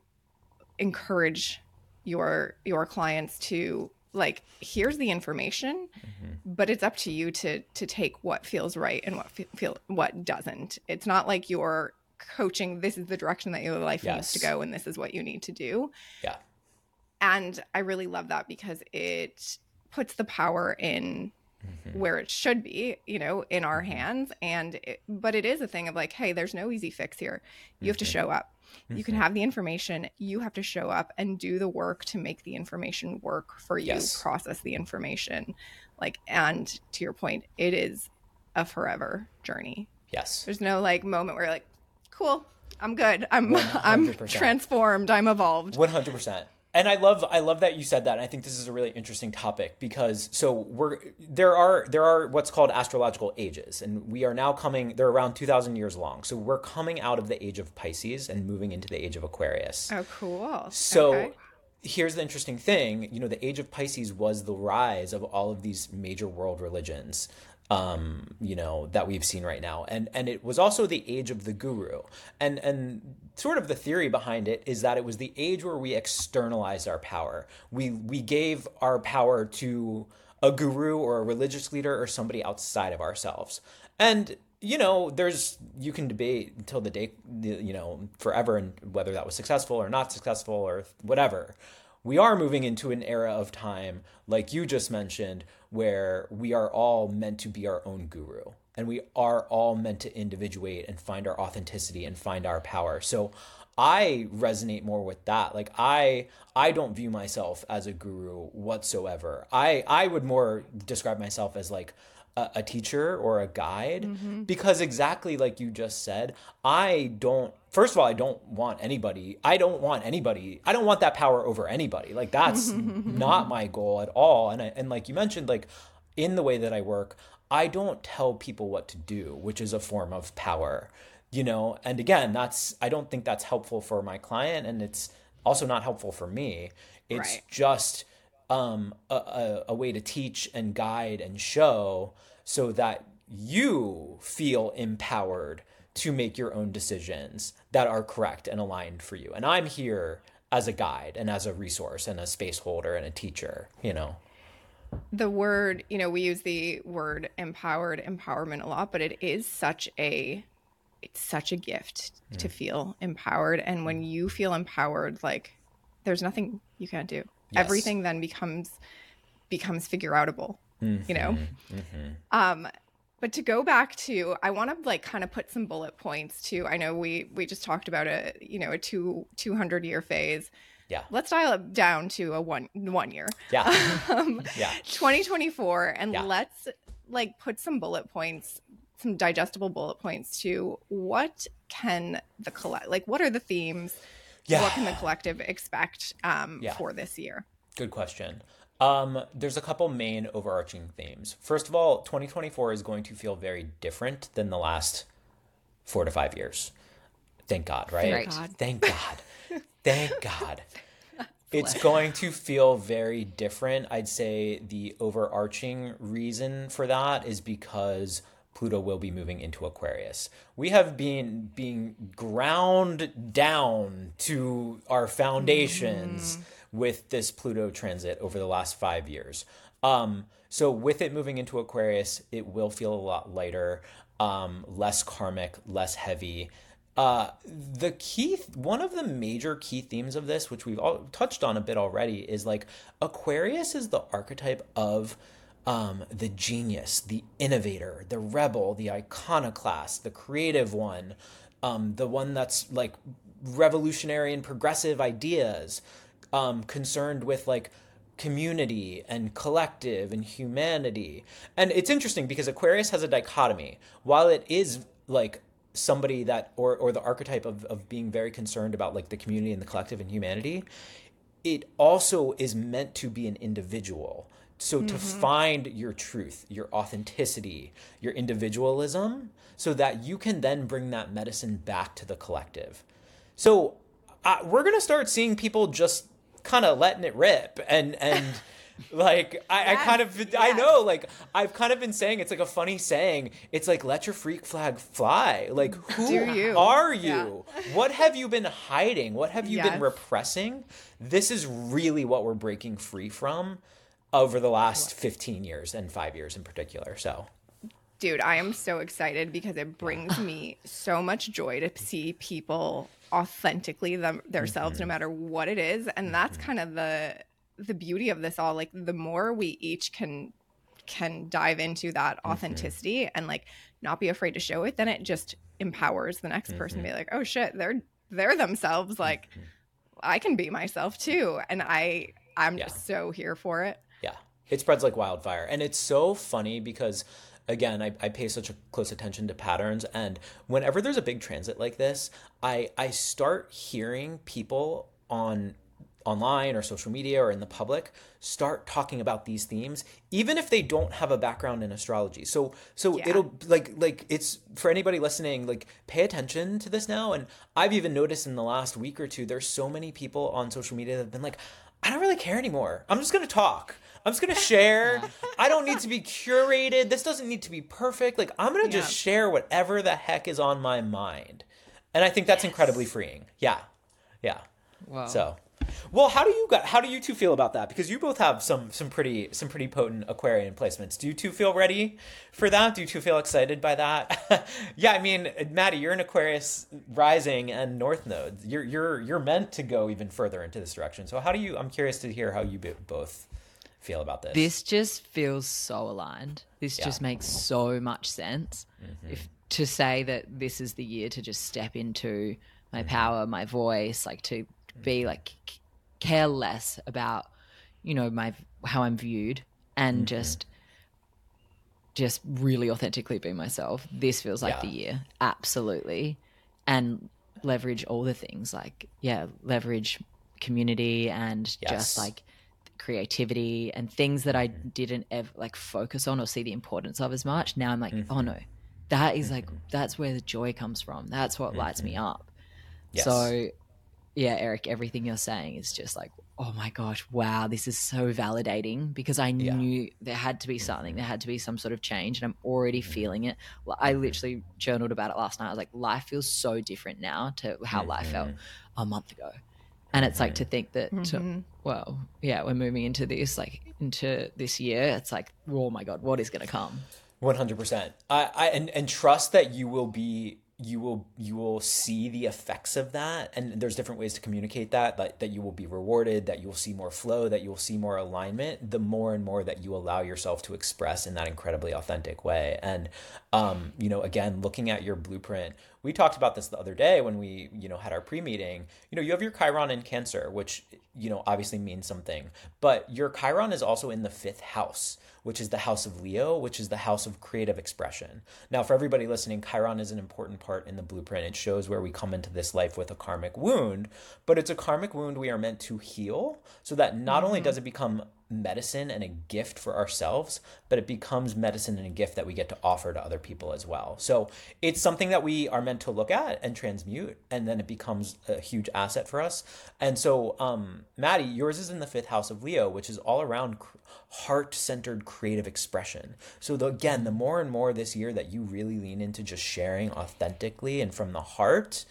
encourage your your clients to like here's the information mm-hmm. but it's up to you to to take what feels right and what fe- feel what doesn't. It's not like you're coaching this is the direction that your life needs to go and this is what you need to do.
Yeah.
and i really love that because it puts the power in mm-hmm. where it should be you know in our mm-hmm. hands. And it, but it is a thing of like hey there's no easy fix here. You have to mm-hmm. show up. You can have the information. You have to show up and do the work to make the information work for you
Yes.
process the information. Like and to your point it is a forever journey.
Yes.
there's no like moment where you're like cool i'm good. I'm i'm transformed. I'm evolved.
One hundred percent. And I love I love that you said that. And I think this is a really interesting topic because so we're there are there are what's called astrological ages, and we are now coming. They're around two thousand years long. So we're coming out of the age of Pisces and moving into the age of Aquarius.
oh cool
So
Okay.
here's the interesting thing, you know, the age of Pisces was the rise of all of these major world religions. Um, you know, that we've seen right now. And and it was also the age of the guru. And and sort of the theory behind it is that it was the age where we externalized our power. We we gave our power to a guru or a religious leader or somebody outside of ourselves. And you know, there's you can debate until the day, you know, forever, and whether that was successful or not successful or whatever. We are moving into an era of time, like you just mentioned, where we are all meant to be our own guru, and we are all meant to individuate and find our authenticity and find our power. So, I resonate more with that. Like I I don't view myself as a guru whatsoever. I I would more describe myself as like a, a teacher or a guide mm-hmm. because exactly like you just said, I don't first of all I don't want anybody I don't want anybody I don't want that power over anybody. Like that's not my goal at all. And I, and like you mentioned like in the way that I work, I don't tell people what to do, which is a form of power you know and again that's i don't think that's helpful for my client and it's also not helpful for me it's
Right.
just um a, a, a way to teach and guide and show so that you feel empowered to make your own decisions that are correct and aligned for you. And i'm here as a guide and as a resource and a space holder and a teacher you know?
The word you know we use the word empowered empowerment a lot but it is such a it's such a gift to feel empowered. And when you feel empowered like there's nothing you can't do everything then becomes becomes figure outable you know? Um but to go back to i want to like kind of put some bullet points to i know we we just talked about a you know a two 200 year phase.
Yeah.
Let's dial it down to a one one year.
Yeah.
Um,
yeah.
2024 and
Yeah.
let's like put some bullet points some digestible bullet points to what can the collect like what are the themes
Yeah.
what can the collective expect um,
Yeah.
for this year
Good question. Um, there's a couple main overarching themes. First of all, 2024 is going to feel very different than the last four to five years. Thank God, right?
Thank God.
Thank God. Thank God. It's going to feel very different. I'd say the overarching reason for that is because Pluto will be moving into Aquarius. We have been being ground down to our foundations with this Pluto transit over the last five years. Um, so with it moving into Aquarius, it will feel a lot lighter, um, less karmic, less heavy. Uh, the key, one of the major key themes of this, which we've all touched on a bit already, is like Aquarius is the archetype of um, the genius, the innovator, the rebel, the iconoclast, the creative one, um, the one that's like revolutionary and progressive ideas, um, concerned with like community and collective and humanity. And it's interesting because Aquarius has a dichotomy. While it is like somebody that or or the archetype of, of being very concerned about like the community and the collective and humanity, it also is meant to be an individual. So to find your truth, your authenticity, your individualism, so that you can then bring that medicine back to the collective. So uh, we're gonna start seeing people just kind of letting it rip and and like I, I kind of I know like I've kind of been saying it's like a funny saying. It's like let your freak flag fly. Like who
Do you?
are
Yeah.
you? What have you been hiding? What have you been repressing? This is really what we're breaking free from over the last 15 years and 5 years in particular. So
dude i am so excited because it brings me so much joy to see people authentically them themselves
Mm-hmm.
no matter what it is and that's kind of the the beauty of this all like the more we each can can dive into that
Mm-hmm.
authenticity and like not be afraid to show it then it just empowers the next person
Mm-hmm.
to be like oh shit they're they're themselves like i can be myself too and i i'm
Yeah.
just so here for it
it spreads like wildfire. And it's so funny because, again, I, I pay such a close attention to patterns. And whenever there's a big transit like this, I, I start hearing people on online or social media or in the public start talking about these themes even if they don't have a background in astrology so so
Yeah.
it'll like like it's for anybody listening like pay attention to this now and i've even noticed in the last week or two there's so many people on social media that have been like i don't really care anymore i'm just gonna talk i'm just gonna share i don't need to be curated this doesn't need to be perfect like i'm gonna just share whatever the heck is on my mind and i think that's incredibly freeing yeah yeah
Wow.
so, well, how do you got, how do you two feel about that? Because you both have some some pretty some pretty potent Aquarian placements. Do you two feel ready for that? Do you two feel excited by that? yeah, I mean, Maddie, you're an Aquarius rising and North Node. You're you're you're meant to go even further into this direction. So, how do you? I'm curious to hear how you bo- both feel about this.
This just feels so aligned. This
Yeah.
just makes so much sense. Mm-hmm. If to say that this is the year to just step into my mm-hmm. power, my voice, like to be mm-hmm. like c- care less about, you know, my how I'm viewed and just just really authentically be myself. This feels like
Yeah.
the year. Absolutely. And leverage all the things like yeah, leverage community and
Yes.
just like creativity and things that I mm-hmm. didn't ever like focus on or see the importance of as much. Now I'm like, oh mm-hmm. no, that is like mm-hmm. that's where the joy comes from. That's what lights me up.
Yes.
So yeah, Eric, everything you're saying is just like, oh my gosh, wow, this is so validating because I
Yeah.
knew there had to be something, there had to be some sort of change, and I'm already feeling it. I literally journaled about it last night. I was like, life feels so different now to how life felt a month ago. And it's like to think that, to- mm-hmm. well, yeah, we're moving into this, like into this year. It's like, oh my God, what is going to come?
One hundred percent. I, I and and trust that you will be you will you will see the effects of that and there's different ways to communicate that that, that you will be rewarded that you will see more flow that you will see more alignment the more and more that you allow yourself to express in that incredibly authentic way and um you know again looking at your blueprint we talked about this the other day when we you know had our pre-meeting you know you have your chiron in cancer which you know, obviously means something. But your Chiron is also in the fifth house, which is the house of Leo, which is the house of creative expression. Now, for everybody listening, Chiron is an important part in the blueprint. It shows where we come into this life with a karmic wound, but it's a karmic wound we are meant to heal so that not mm-hmm. only does it become medicine and a gift for ourselves, but it becomes medicine and a gift that we get to offer to other people as well. So it's something that we are meant to look at and transmute, and then it becomes a huge asset for us. And so, um, Maddie, yours is in the fifth house of Leo, which is all around heart centered creative expression. So, the, again, the more and more this year that you really lean into just sharing authentically and from the heart,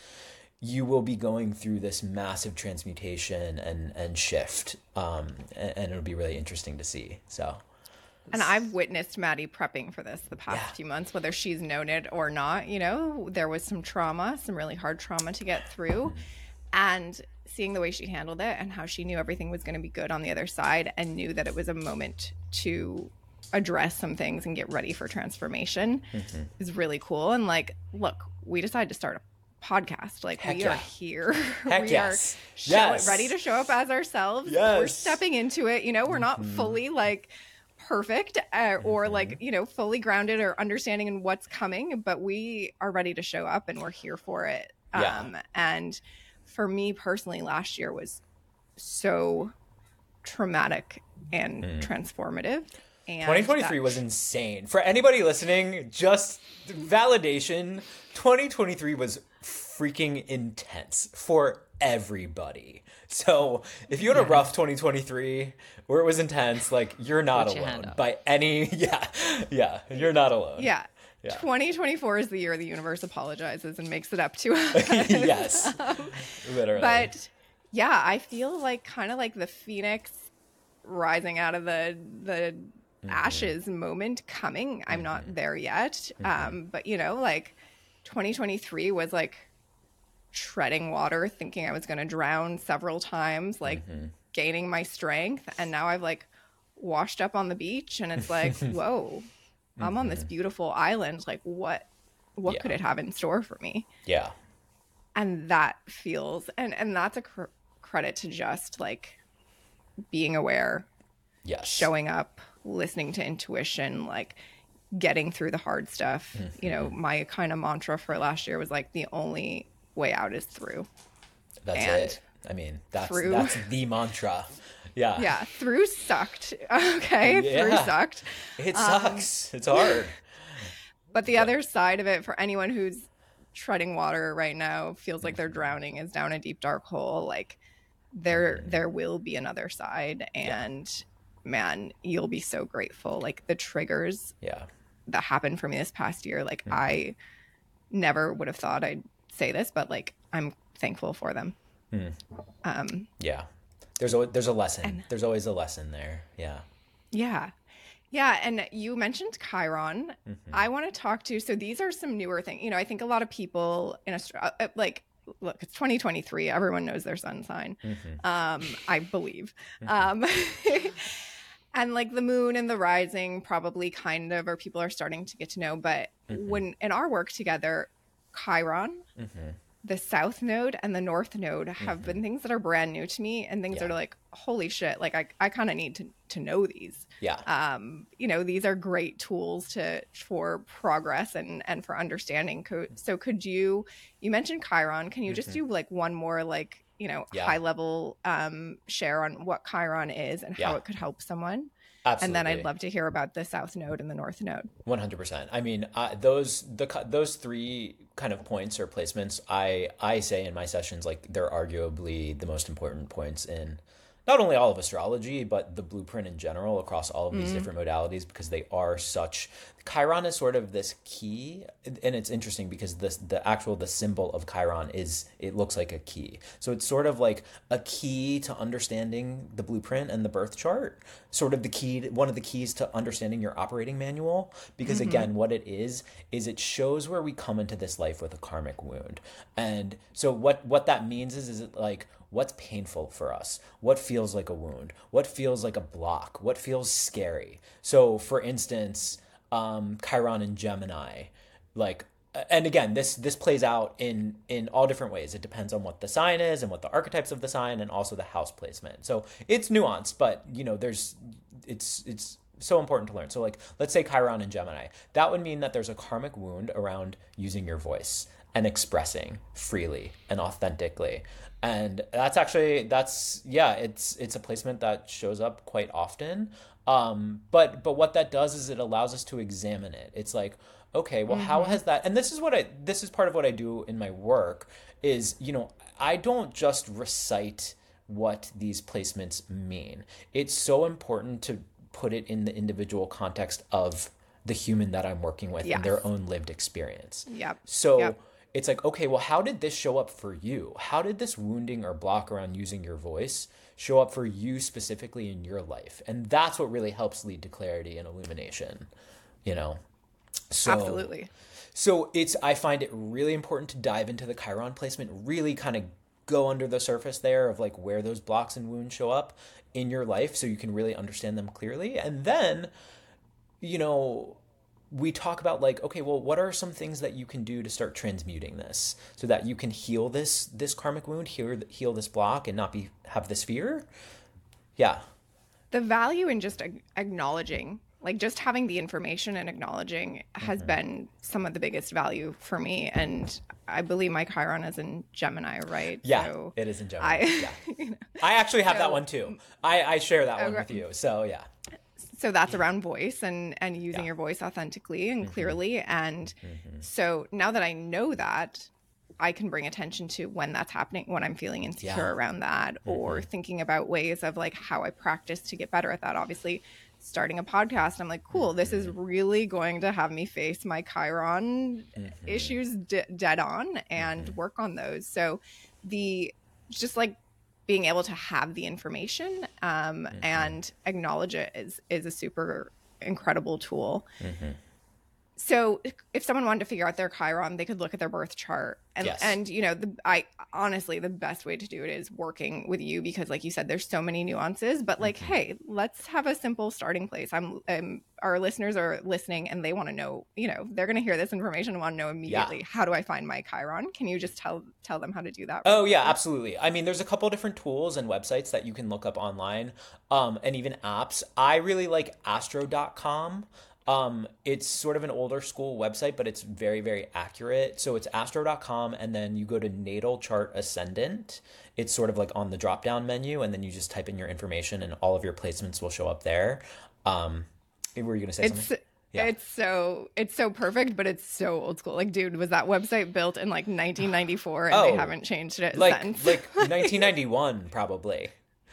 you will be going through this massive transmutation and and shift um and, and it'll be really interesting to see so
and I've witnessed Maddie prepping for this the past yeah. few months, whether she's known it or not. You know, there was some trauma, some really hard trauma to get through. And seeing the way she handled it and how she knew everything was going to be good on the other side and knew that it was a moment to address some things and get ready for transformation mm-hmm. is really cool. And like, look, we decided to start a podcast. Like Heck we yeah. are here.
Heck we
yes. are show, yes. ready to show up as ourselves.
Yes.
We're stepping into it. You know, we're not mm-hmm. fully like perfect uh, or mm-hmm. like, you know, fully grounded or understanding in what's coming, but we are ready to show up and we're here for it. Yeah. Um, and for me personally, last year was so traumatic and mm. transformative.
And 2023 that... was insane. For anybody listening, just validation 2023 was freaking intense for everybody. So if you had a rough 2023 where it was intense, like you're not Put alone by any yeah. Yeah, you're not alone.
Yeah. Yeah. 2024 is the year the universe apologizes and makes it up to us.
yes. um, Literally.
But yeah, I feel like kind of like the phoenix rising out of the the mm-hmm. ashes moment coming. I'm mm-hmm. not there yet. Mm-hmm. Um, but you know, like 2023 was like treading water, thinking I was going to drown several times, like mm-hmm. gaining my strength. And now I've like washed up on the beach and it's like, whoa, I'm mm-hmm. on this mm-hmm. beautiful island. Like, what? What yeah. could it have in store for me?
Yeah.
And that feels, and and that's a cr- credit to just like being aware,
yes,
showing up, listening to intuition, like getting through the hard stuff. Mm-hmm. You know, my kind of mantra for last year was like the only way out is through.
That's and it. I mean, that's through, that's the mantra. Yeah.
Yeah. Through sucked. Okay. Yeah. Through sucked.
It sucks. Um, it's hard.
But the but. other side of it for anyone who's treading water right now feels like they're drowning is down a deep dark hole like there mm-hmm. there will be another side and yeah. man you'll be so grateful like the triggers
yeah
that happened for me this past year like mm-hmm. i never would have thought i'd say this but like i'm thankful for them
mm. um yeah there's a there's a lesson and, there's always a lesson there yeah
yeah yeah, and you mentioned Chiron. Mm-hmm. I want to talk to. So these are some newer things. You know, I think a lot of people in Australia, uh, like, look, it's 2023. Everyone knows their sun sign. Mm-hmm. Um, I believe. Mm-hmm. Um, and like the moon and the rising probably kind of or people are starting to get to know but mm-hmm. when in our work together chiron mm-hmm. the south node and the north node have mm-hmm. been things that are brand new to me and things yeah. that are like holy shit like i, I kind of need to to know these
yeah
um you know these are great tools to for progress and and for understanding so could you you mentioned chiron can you just mm-hmm. do like one more like you know, yeah. high level um, share on what Chiron is and yeah. how it could help someone.
Absolutely.
And then I'd love to hear about the South Node and the North Node.
One hundred percent. I mean, uh, those the those three kind of points or placements, I I say in my sessions like they're arguably the most important points in not only all of astrology, but the blueprint in general across all of these mm-hmm. different modalities because they are such. Chiron is sort of this key, and it's interesting because this the actual the symbol of Chiron is it looks like a key. So it's sort of like a key to understanding the blueprint and the birth chart. Sort of the key, one of the keys to understanding your operating manual. Because mm-hmm. again, what it is is it shows where we come into this life with a karmic wound, and so what what that means is is it like what's painful for us, what feels like a wound, what feels like a block, what feels scary. So, for instance, um, Chiron and Gemini, like and again this this plays out in in all different ways. It depends on what the sign is and what the archetypes of the sign and also the house placement. So it's nuanced but you know there's it's it's so important to learn. So like let's say chiron and gemini. That would mean that there's a karmic wound around using your voice and expressing freely and authentically and that's actually that's yeah it's it's a placement that shows up quite often. Um but but what that does is it allows us to examine it. It's like okay well how has that and this is what i this is part of what i do in my work is you know i don't just recite what these placements mean. It's so important to put it in the individual context of the human that i'm working with and their own lived experience.
Yep.
so
Yep.
It's like, okay, well, how did this show up for you? How did this wounding or block around using your voice show up for you specifically in your life? And that's what really helps lead to clarity and illumination, you know? So,
Absolutely.
So it's, I find it really important to dive into the Chiron placement, really kind of go under the surface there of like where those blocks and wounds show up in your life so you can really understand them clearly. And then, you know, we talk about like okay well what are some things that you can do to start transmuting this so that you can heal this this karmic wound heal heal this block and not be have this fear? Yeah.
The value in just acknowledging like just having the information and acknowledging has
Mm-hmm.
been some of the biggest value for me and i believe my chiron is in gemini right?
Yeah
so
it is in Gemini.
I-
yeah i actually have that one too. I i share that one with you so yeah
so that's around voice and and using
Yeah. Mm-hmm.
your voice authentically and clearly and so now that i know that i can bring attention to when that's happening when i'm feeling insecure
Yeah. Mm-hmm.
around that or thinking about ways of like how i practice to get better at that obviously starting a podcast i'm like cool this is
Mm-hmm.
really going to have me face my chiron
Mm-hmm.
issues d- dead on and work on those so the just like being able to have the information um,
Mm-hmm.
and acknowledge it is is a super incredible tool.
Mm-hmm.
So if someone wanted to figure out their Chiron, they could look at their birth chart. And
Yes.
and you know, the I honestly the best way to do it is working with you because like you said there's so many nuances, but like
Mm-hmm.
hey, let's have a simple starting place. I'm um, our listeners are listening and they want to know, you know, they're going to hear this information and want to know immediately yeah. how do I find my Chiron? Can you just tell tell them how to do that?
Oh yeah, absolutely. I mean, there's a couple different tools and websites that you can look up online, um, and even apps. I really like Astro.com. Um, it's sort of an older school website, but it's very, very accurate. So it's Astro.com, and then you go to Natal Chart Ascendant. It's sort of like on the drop down menu, and then you just type in your information, and all of your placements will show up there. Um, were you gonna say
It's
something? Yeah.
it's so it's so perfect, but it's so old school. Like, dude, was that website built in like 1994 and
Oh.
they haven't changed it
Like
since?
like 1991 probably.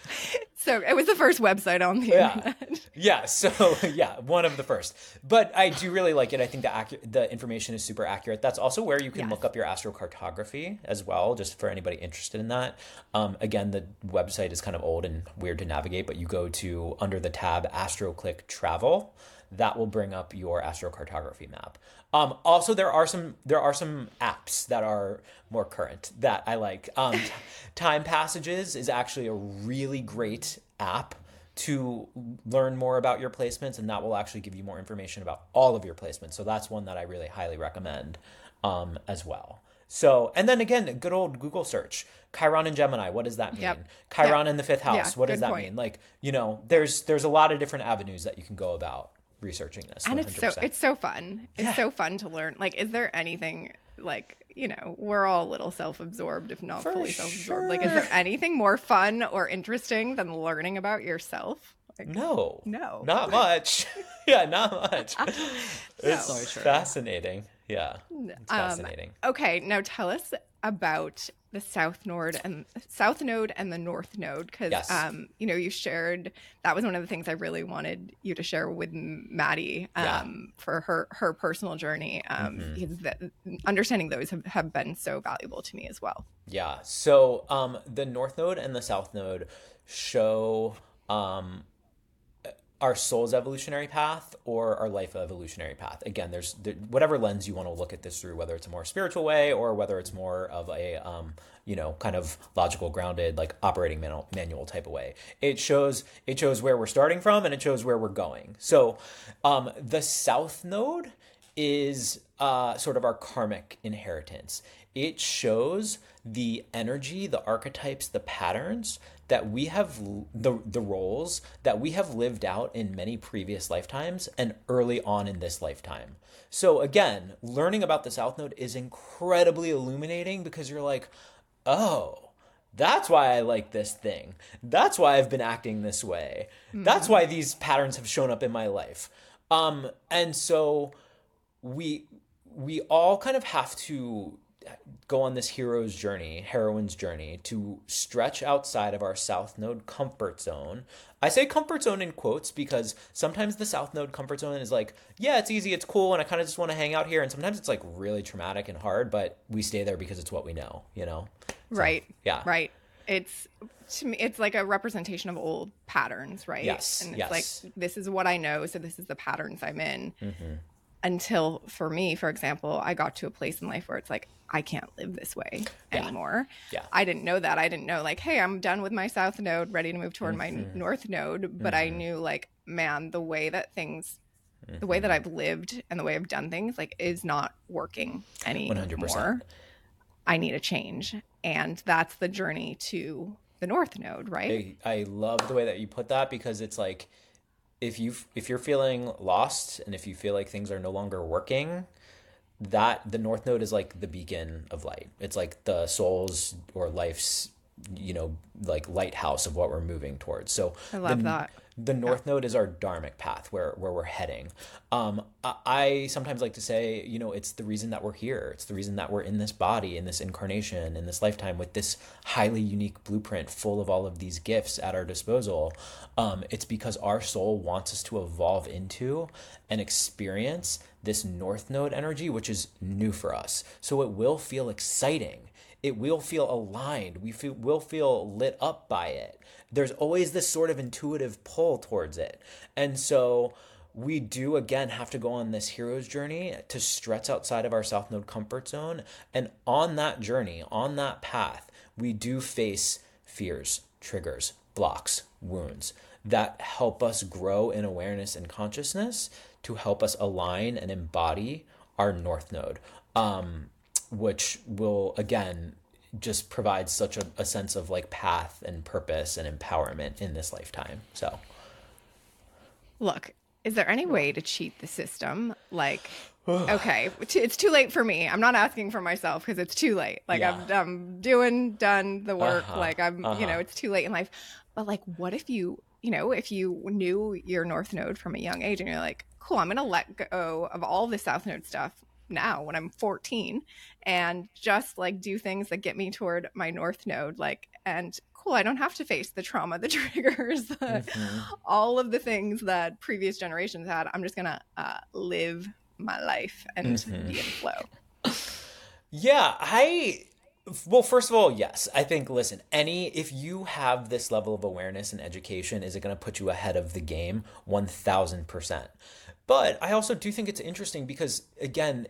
so it was the first website on the
Yeah.
internet.
Yeah, so yeah, one of the first. But I do really like it. I think the accu- the information is super accurate. That's also where you can
Yes.
look up your astrocartography as well, just for anybody interested in that. Um, again, the website is kind of old and weird to navigate, but you go to under the tab AstroClick Travel. That will bring up your astrocartography map. Um, also, there are some there are some apps that are more current that I like. Um, Time Passages is actually a really great app to learn more about your placements, and that will actually give you more information about all of your placements. So that's one that I really highly recommend um, as well. So, and then again, good old Google search. Chiron and Gemini, what does that mean?
Yep.
Chiron
Yep.
in the fifth house,
Yeah,
what does that
point.
mean? Like, you know, there's there's a lot of different avenues that you can go about researching this.
and it's so
100%.
it's so fun. It's
Yeah.
so fun to learn. Like, is there anything like you know we're all a little self-absorbed, if not
For
fully self-absorbed. Like, is there anything more fun or interesting than learning about yourself? Like,
no,
No.
not much. yeah, not much. it's
So true.
fascinating. Yeah, it's
Um,
fascinating.
Okay, now tell us about the South Node and South Node and the North Node because
Yes.
um, you know you shared that was one of the things I really wanted you to share with Maddie um,
Yeah. Mm-hmm.
for her her personal journey um, because that, understanding those have, have been so valuable to me as well.
Yeah. So um, the North Node and the South Node show um, our soul's evolutionary path or our life evolutionary path. Again, there's there, whatever lens you want to look at this through, whether it's a more spiritual way or whether it's more of a um, you know kind of logical, grounded, like operating manual, manual type of way. It shows it shows where we're starting from and it shows where we're going. So um, the South Node is uh, sort of our karmic inheritance. It shows the energy, the archetypes, the patterns that we have the the roles that we have lived out in many previous lifetimes and early on in this lifetime. So again, learning about the South Node is incredibly illuminating because you're like, "Oh, that's why I like this thing. That's why I've been acting this way. Mm-hmm. That's why these patterns have shown up in my life." Um and so we we all kind of have to go on this hero's journey, heroine's journey to stretch outside of our South Node comfort zone. I say comfort zone in quotes because sometimes the South Node comfort zone is like, yeah, it's easy, it's cool, and I kind of just want to hang out here. And sometimes it's like really traumatic and hard, but we stay there because it's what we know, you know?
So, right. Yeah. Right. It's to me, it's like a representation of old patterns, right?
Yes.
And it's
yes.
like, this is what I know, so this is the patterns I'm in. Mm-hmm until for me for example i got to a place in life where it's like i can't live this way yeah. anymore
yeah
i didn't know that i didn't know like hey i'm done with my south node ready to move toward mm-hmm. my north node but mm-hmm. i knew like man the way that things mm-hmm. the way that mm-hmm. i've lived and the way i've done things like is not working anymore 100%. i need a change and that's the journey to the north node right
I, I love the way that you put that because it's like if you if you're feeling lost and if you feel like things are no longer working that the north node is like the beacon of light. It's like the soul's or life's you know like lighthouse of what we're moving towards. So
i love
the,
that.
the north yeah. node is our dharmic path where where we're heading. Um I, I sometimes like to say you know it's the reason that we're here. It's the reason that we're in this body in this incarnation in this lifetime with this highly unique blueprint full of all of these gifts at our disposal. Um it's because our soul wants us to evolve into and experience this north node energy which is new for us. So it will feel exciting it will feel aligned. We feel, will feel lit up by it. There's always this sort of intuitive pull towards it. And so we do again have to go on this hero's journey to stretch outside of our South Node comfort zone. And on that journey, on that path, we do face fears, triggers, blocks, wounds that help us grow in awareness and consciousness to help us align and embody our North Node. Um, which will again just provide such a, a sense of like path and purpose and empowerment in this lifetime. So,
look, is there any way to cheat the system? Like, okay, it's too late for me. I'm not asking for myself because it's too late. Like, yeah. I'm, I'm doing, done the work. Uh-huh. Like, I'm, uh-huh. you know, uh-huh. it's too late in life. But, like, what if you, you know, if you knew your North Node from a young age and you're like, cool, I'm going to let go of all the South Node stuff now when I'm 14 and just like do things that get me toward my north node like and cool I don't have to face the trauma the triggers mm-hmm. all of the things that previous generations had. I'm just to uh, live my life and mm-hmm. be in flow.
Yeah I well first of all yes. I think listen any if you have this level of awareness and education is it going to put you ahead of the game? 1000% but I also do think it's interesting because again,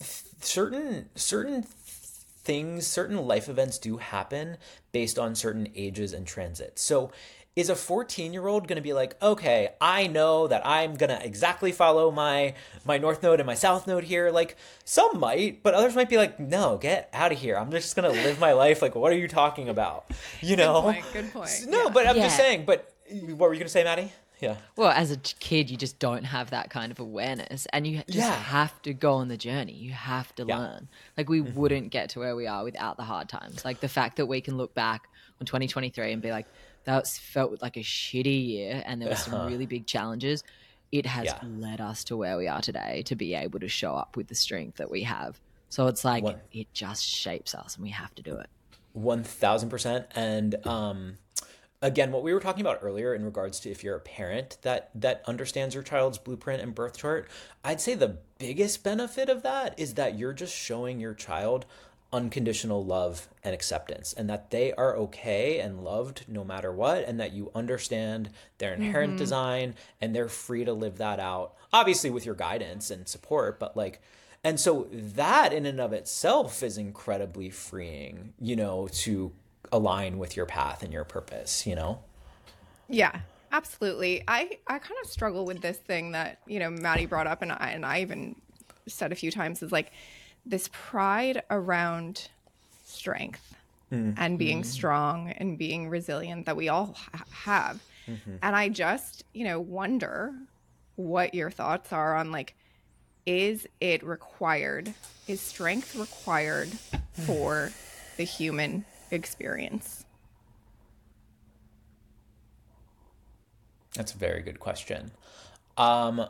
certain certain things, certain life events do happen based on certain ages and transits. So is a 14 year old going to be like okay i know that i'm going to exactly follow my my north node and my south node here like some might but others might be like no get out of here i'm just going to live my life like what are you talking about you know
good point, good point.
no yeah. but i'm yeah. just saying but what were you going to say maddie yeah.
Well, as a kid, you just don't have that kind of awareness, and you just yeah. have to go on the journey. You have to yeah. learn. Like we mm-hmm. wouldn't get to where we are without the hard times. Like the fact that we can look back on 2023 and be like, that felt like a shitty year, and there were some uh-huh. really big challenges. It has yeah. led us to where we are today to be able to show up with the strength that we have. So it's like One. it just shapes us, and we have to do it.
One thousand percent, and um again what we were talking about earlier in regards to if you're a parent that that understands your child's blueprint and birth chart i'd say the biggest benefit of that is that you're just showing your child unconditional love and acceptance and that they are okay and loved no matter what and that you understand their inherent mm-hmm. design and they're free to live that out obviously with your guidance and support but like and so that in and of itself is incredibly freeing you know to align with your path and your purpose, you know?
Yeah, absolutely. I, I kind of struggle with this thing that, you know, Maddie brought up and I, and I even said a few times is like this pride around strength mm-hmm. and being mm-hmm. strong and being resilient that we all ha- have. Mm-hmm. And I just, you know, wonder what your thoughts are on like is it required is strength required for the human experience
That's a very good question. Um,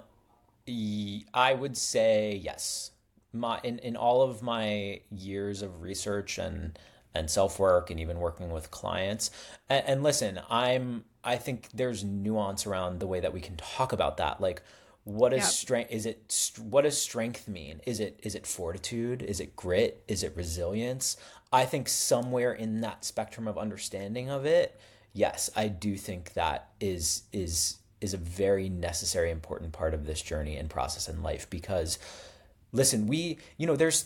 I would say yes. My in, in all of my years of research and and self work and even working with clients. And, and listen, I'm I think there's nuance around the way that we can talk about that. Like, what is
Yep.
strength? Is it what does strength mean? Is it is it fortitude? Is it grit? Is it resilience? I think somewhere in that spectrum of understanding of it, yes, I do think that is is is a very necessary important part of this journey and process in life because listen we you know there's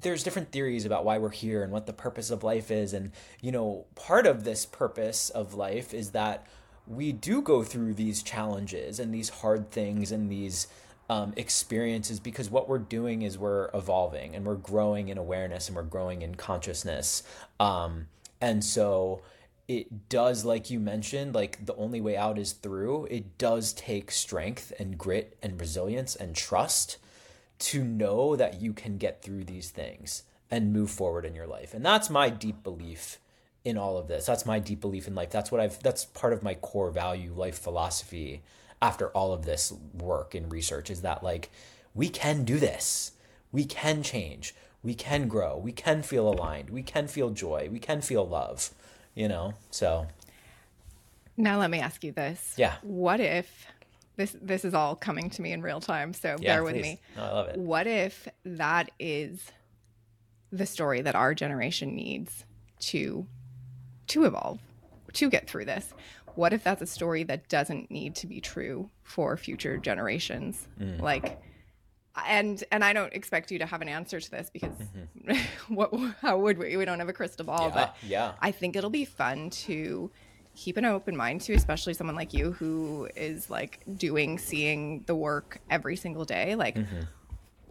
there's different theories about why we're here and what the purpose of life is. And you know part of this purpose of life is that we do go through these challenges and these hard things and these um, experiences because what we're doing is we're evolving and we're growing in awareness and we're growing in consciousness um, and so it does like you mentioned like the only way out is through it does take strength and grit and resilience and trust to know that you can get through these things and move forward in your life. And that's my deep belief in all of this. That's my deep belief in life. That's what I've that's part of my core value life philosophy after all of this work and research is that like we can do this. We can change. We can grow. We can feel aligned. We can feel joy. We can feel love, you know? So,
now let me ask you this
Yeah.
what if this this is all coming to me in real time so
yeah,
bear with
please.
me
No, I love it.
what if that is the story that our generation needs to to evolve to get through this what if that's a story that doesn't need to be true for future generations
Mm.
like and and i don't expect you to have an answer to this because
Mm-hmm.
what how would we we don't have a crystal ball
Yeah,
but
yeah.
i think it'll be fun to keep an open mind to especially someone like you who is like doing seeing the work every single day like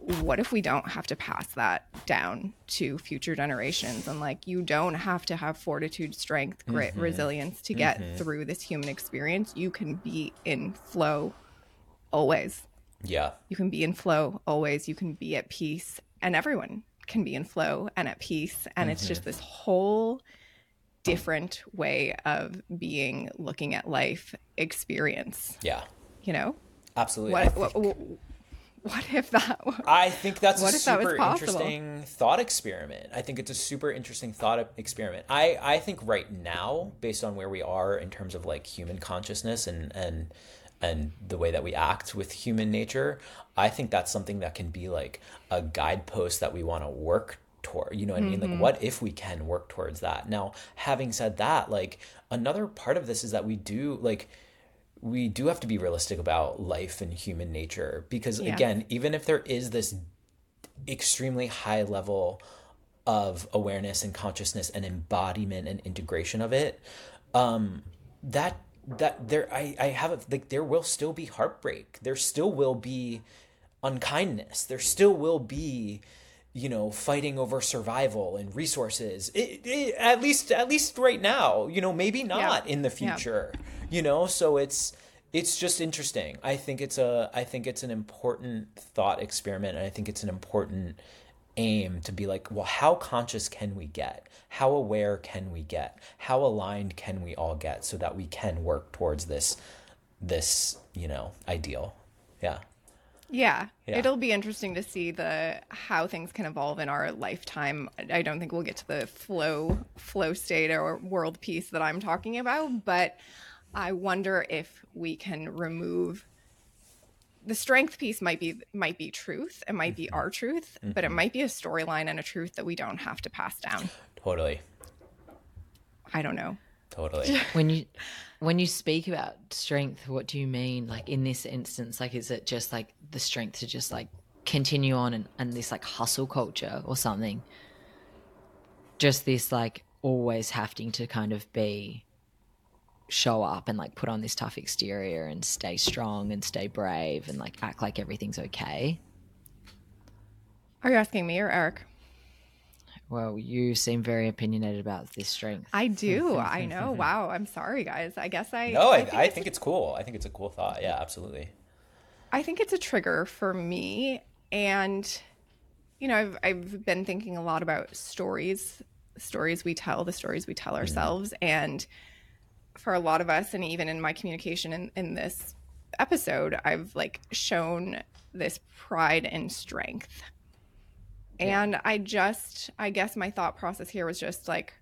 what if we don't have to pass that down to future generations? And like you don't have to have fortitude strength grit mm-hmm. resilience to get mm-hmm. through this human experience. You can be in flow always.
Yeah.
you can be in flow always. You can be at peace. And everyone can be in flow and at peace. And it's just mm-hmm. this whole different way of being looking at life experience.
Yeah.
you know?
Absolutely.
What what, if that was,
I think that's a
if that
super interesting thought experiment. I think it's a super interesting thought experiment. I, I think right now, based on where we are in terms of like human consciousness and and and the way that we act with human nature, I think that's something that can be like a guidepost that we want to work toward. You know what I mean? Like, mm-hmm. what if we can work towards that? Now, having said that, like another part of this is that we do like we do have to be realistic about life and human nature because
Yeah.
again even if there is this extremely high level of awareness and consciousness and embodiment and integration of it um that that there i i have a, like there will still be heartbreak. There still will be unkindness. There still will be you know fighting over survival and resources. It, it, at least at least right now you know maybe not in the
Yeah.
You know so it's it's just interesting i think it's a i think it's an important thought experiment and i think it's an important aim to be like well how conscious can we get how aware can we get how aligned can we all get so that we can work towards this this you know ideal yeah
Yeah.
Yeah.
It'll be interesting to see the how things can evolve in our lifetime. I don't think we'll get to the flow flow state or world peace that I'm talking about, but I wonder if we can remove the strength piece might be might be truth. It might be mm-hmm. our truth, but it mm-hmm. might be a storyline and a truth that we don't have to pass down.
totally
I don't know.
totally
when you when you speak about strength what do you mean like in this instance like is it just like the strength to just like continue on and, and this like hustle culture or something just this like always having to kind of be show up and like put on this tough exterior and stay strong and stay brave and like act like everything's okay
Are you asking me or Eric?
Well, you seem very opinionated about this strength.
I do. I know. Wow. I'm sorry, guys. I guess I.
No, I, I think, I think it's cool. I think it's a cool thought. Yeah, absolutely.
I think it's a trigger for me. And, you know, I've, I've been thinking a lot about stories, stories we tell, the stories we tell ourselves. Mm-hmm. And for a lot of us, and even in my communication in, in this episode, I've like shown this pride and strength and I just, I guess my thought process here was just like,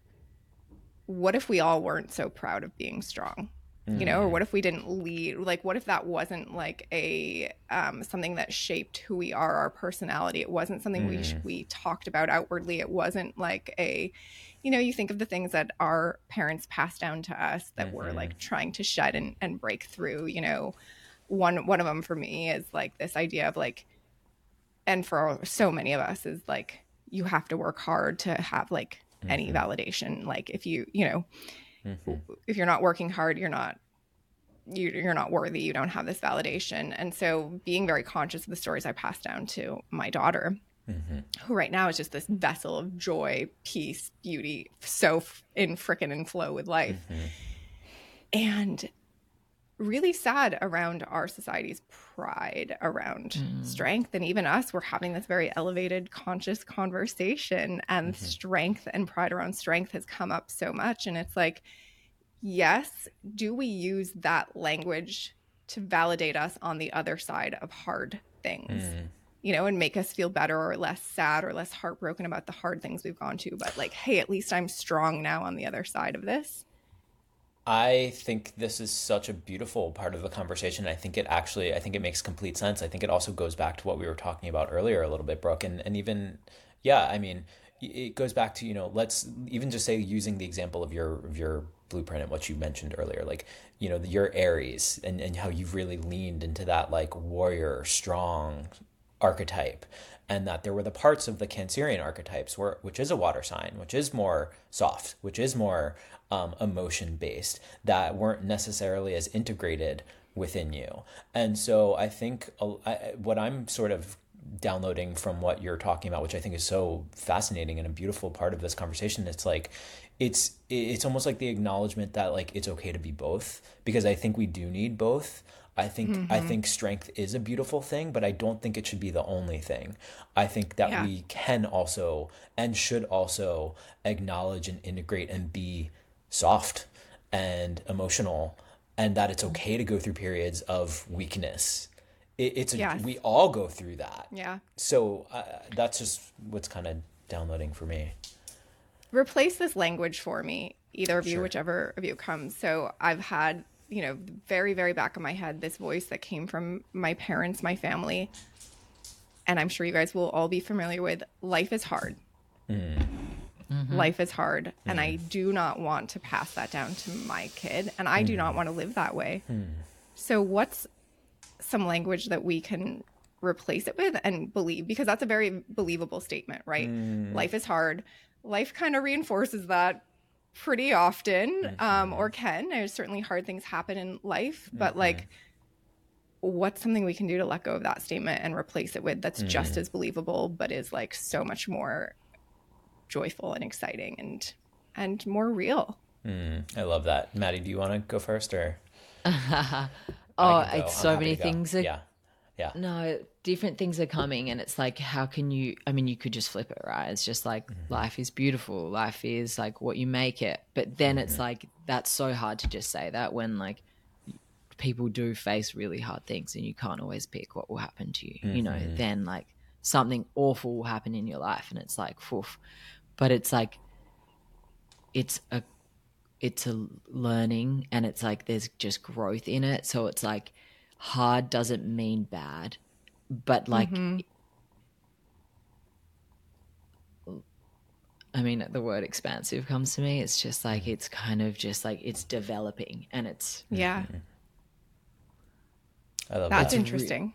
what if we all weren't so proud of being strong? You know, or mm. what if we didn't lead? Like, what if that wasn't like a um, something that shaped who we are, our personality? It wasn't something mm. we we talked about outwardly. It wasn't like a, you know, you think of the things that our parents passed down to us that mm-hmm. we're like trying to shed and, and break through. You know, one one of them for me is like this idea of like and for so many of us is like you have to work hard to have like mm-hmm. any validation like if you you know mm-hmm. if you're not working hard you're not you, you're not worthy you don't have this validation and so being very conscious of the stories i pass down to my daughter mm-hmm. who right now is just this vessel of joy peace beauty so in frickin' in flow with life mm-hmm. and really sad around our society's pride around mm. strength and even us we're having this very elevated conscious conversation and mm-hmm. strength and pride around strength has come up so much and it's like yes do we use that language to validate us on the other side of hard things mm. You know and make us feel better or less sad or less heartbroken about the hard things we've gone to but like hey at least i'm strong now on the other side of this
I think this is such a beautiful part of the conversation. I think it actually, I think it makes complete sense. I think it also goes back to what we were talking about earlier a little bit, Brooke, and, and even, yeah, I mean, it goes back to, you know, let's even just say using the example of your, of your blueprint and what you mentioned earlier, like, you know, your Aries and, and how you've really leaned into that like warrior, strong archetype and that there were the parts of the Cancerian archetypes where, which is a water sign, which is more soft, which is more um, emotion based that weren't necessarily as integrated within you. And so I think uh, I, what I'm sort of downloading from what you're talking about, which I think is so fascinating and a beautiful part of this conversation, it's like it's it's almost like the acknowledgement that like it's okay to be both because I think we do need both. I think mm-hmm. I think strength is a beautiful thing, but I don't think it should be the only thing. I think that yeah. we can also and should also acknowledge and integrate and be soft and emotional and that it's okay to go through periods of weakness it, it's a, yes. we all go through that
yeah
so uh, that's just what's kind of downloading for me
replace this language for me either of you whichever of you comes so i've had you know very very back of my head this voice that came from my parents my family and i'm sure you guys will all be familiar with life is hard mm. Mm-hmm. Life is hard. Mm. And I do not want to pass that down to my kid. And I mm. do not mm. want to live that way. Mm. So, what's some language that we can replace it with and believe? Because that's a very believable statement, right? Mm. Life is hard. Life kind of reinforces that pretty often, mm-hmm. um, or can. There's certainly hard things happen in life, but mm-hmm. like, what's something we can do to let go of that statement and replace it with that's just mm. as believable, but is like so much more joyful and exciting and and more real.
Mm, I love that. Maddie, do you want to go first or?
oh, it's so many things.
Are, yeah. Yeah.
No, different things are coming, and it's like, how can you? I mean, you could just flip it, right? It's just like mm-hmm. life is beautiful. Life is like what you make it. But then mm-hmm. it's like that's so hard to just say that when like people do face really hard things, and you can't always pick what will happen to you. Mm-hmm. You know, mm-hmm. then like something awful will happen in your life, and it's like, poof but it's like it's a it's a learning and it's like there's just growth in it so it's like hard doesn't mean bad but like mm-hmm. I mean, the word expansive comes to me. It's just like it's kind of just like it's developing, and it's
yeah. Mm-hmm. I love That's that. interesting.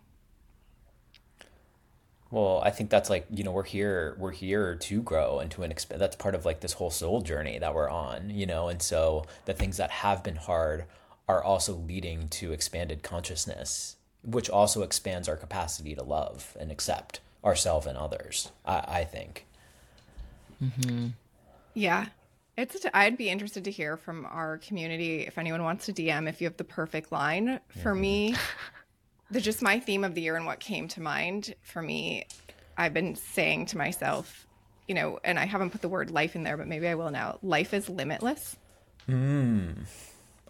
Well, I think that's like, you know, we're here, we're here to grow and to an exp- that's part of like this whole soul journey that we're on, you know, and so the things that have been hard are also leading to expanded consciousness, which also expands our capacity to love and accept ourselves and others. I, I think. Mm-hmm.
Yeah. It's t- I'd be interested to hear from our community if anyone wants to DM if you have the perfect line. For me, the just my theme of the year and what came to mind for me, I've been saying to myself, you know, and I haven't put the word life in there, but maybe I will now. Life is limitless. Mm.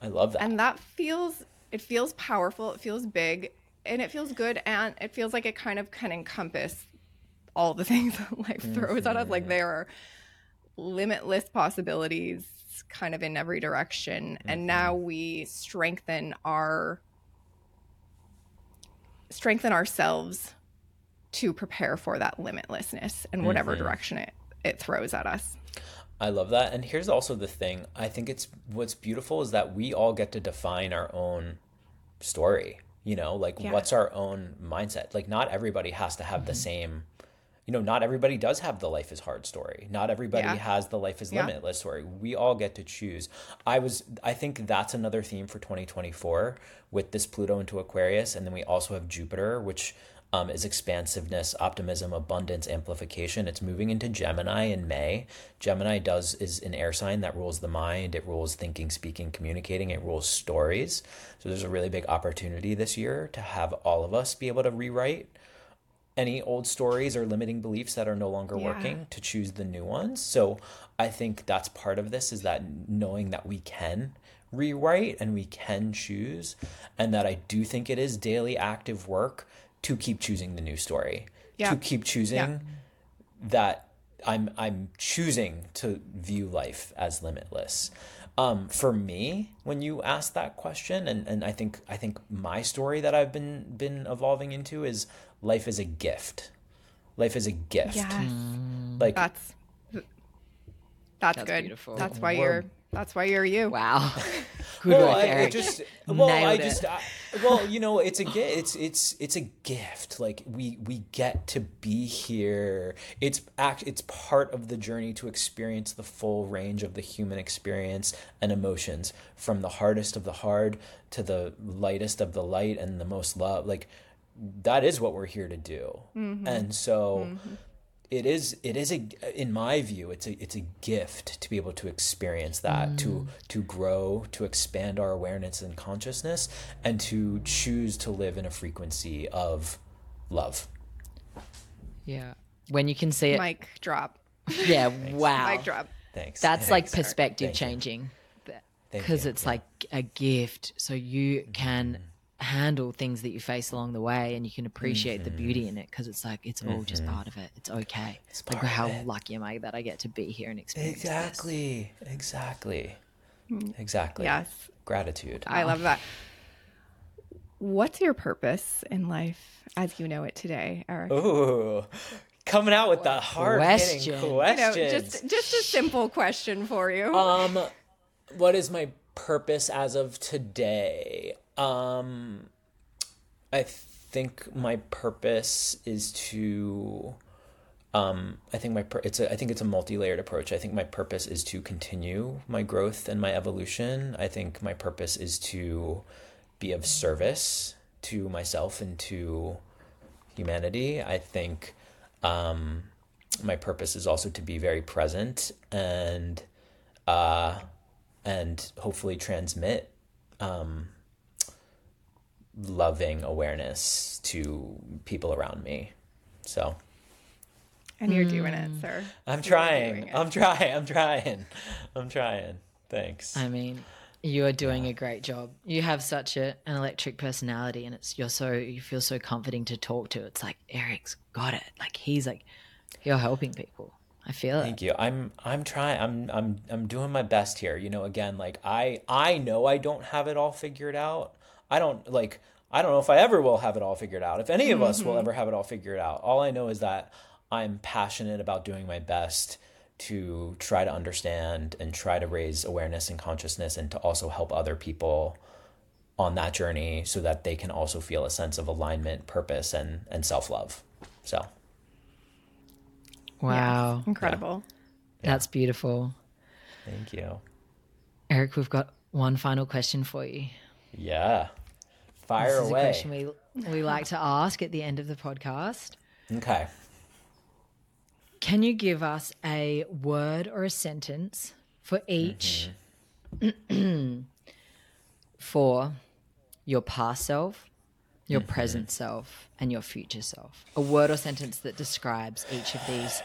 I love that.
And that feels it feels powerful, it feels big, and it feels good and it feels like it kind of can encompass all the things that life throws at us. Like mm-hmm. there are limitless possibilities kind of in every direction. And mm-hmm. now we strengthen our strengthen ourselves to prepare for that limitlessness in whatever mm-hmm. direction it, it throws at us.
I love that. And here's also the thing. I think it's what's beautiful is that we all get to define our own story. You know, like
Yeah.
what's our own mindset? Like not everybody has to have the mm-hmm. same you know, not everybody does have the life is hard story. Not everybody
Yeah.
has the life is
Yeah.
limitless story. We all get to choose. I was I think that's another theme for 2024 with this Pluto into Aquarius and then we also have Jupiter which um, is expansiveness, optimism, abundance, amplification. It's moving into Gemini in May. Gemini does is an air sign that rules the mind. It rules thinking, speaking, communicating. It rules stories. So there's a really big opportunity this year to have all of us be able to rewrite any old stories or limiting beliefs that are no longer
Yeah.
working to choose the new ones. So I think that's part of this is that knowing that we can rewrite and we can choose and that I do think it is daily active work to keep choosing the new story.
Yeah.
To keep choosing
Yeah.
that I'm I'm choosing to view life as limitless. Um, for me, when you ask that question, and, and I think I think my story that I've been been evolving into is life is a gift. Life is a gift.
Yes.
Like
That's that's,
That's
good.
beautiful.
That's why
We're-
you're that's why you're you.
Wow. Good
well,
work,
I, I just well, I
Nailed it.
just I, well, you know, it's a gi- it's it's it's a gift. Like we we get to be here. It's act it's part of the journey to experience the full range of the human experience and emotions, from the hardest of the hard to the lightest of the light and the most love. Like that is what we're here to do. Mm-hmm. And so mm-hmm. It is it is a in my view it's a it's a gift to be able to experience that to mm. to grow to expand our awareness and consciousness and to choose to live in a frequency of love
yeah. When you can see it.
Mic drop.
yeah. Wow.
Mic drop.
thanks
That's like perspective
Thank
changing. Because
you.
it's like a gift. So you mm-hmm. can handle things that you face along the way and you can appreciate the beauty mm-hmm. in it because it's like it's all just mm-hmm. part of it. It's okay. like
part of
how
it.
lucky am I that I get to be here and experience this.
exactly exactly mm. exactly
Yes.
gratitude
I love that. What's your purpose in life as you know it today, Eric?
Ooh, coming out with the hard
Question.
hitting
You know,
You know,
questions
just just a simple question for you.
Um, what is my purpose as of today? Um, I think my purpose is to. Um, I think my pur- it's a I think it's a multi-layered approach. I think my purpose is to continue my growth and my evolution. I think my purpose is to be of service to myself and to humanity. I think um, my purpose is also to be very present and uh, and hopefully transmit um, loving awareness to people around me. So
and you're doing it, mm. sir.
I'm
You're
trying. I'm trying. I'm trying. I'm trying. Thanks.
I mean, you are doing a great job. You have such a, an electric personality, and it's you're so you feel so comforting to talk to. It's like Eric's got it. Like he's like you're helping people. I feel it.
Thank you. I'm I'm trying. I'm I'm I'm doing my best here. You know, again, like I I know I don't have it all figured out. I don't like I don't know if I ever will have it all figured out. If any of us will mm-hmm. ever have it all figured out. All I know is that I'm passionate about doing my best to try to understand and try to raise awareness and consciousness and to also help other people on that journey so that they can also feel a sense of alignment, purpose and and self-love. So,
Wow,
Incredible.
that's beautiful.
thank you.
Eric, we've got one final question for you.
Yeah. Fire
this is
away.
a question we we like to ask at the end of the podcast.
Okay.
Can you give us a word or a sentence for each
Mm-hmm.
For your past self, your
Mm-hmm.
present self, and your future self. A word or sentence that describes each of these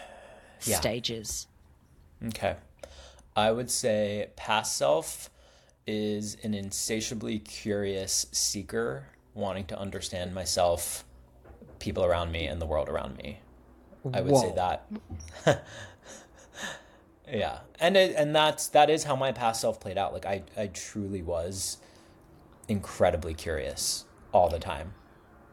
Yeah.
stages.
Okay. I would say past self is an insatiably curious seeker wanting to understand myself, people around me, and the world around me. I would say that. yeah. And it, and that's that is how my past self played out. Like I I truly was incredibly curious all the time.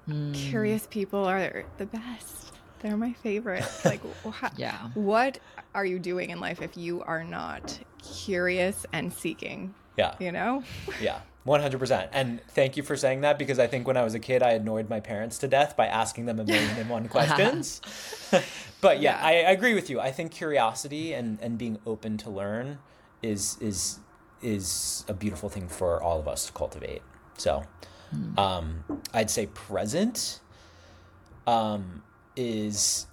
Hmm.
Curious people are the best. They're my favorite. Like, wha-
Yeah.
what are you doing in life if you are not curious and seeking?
Yeah.
You know?
Yeah, 100%. And thank you for saying that because I think when I was a kid, I annoyed my parents to death by asking them a million and one questions. but yeah,
Yeah.
I, I agree with you. I think curiosity and, and being open to learn is is is a beautiful thing for all of us to cultivate. So um, I'd say present um, is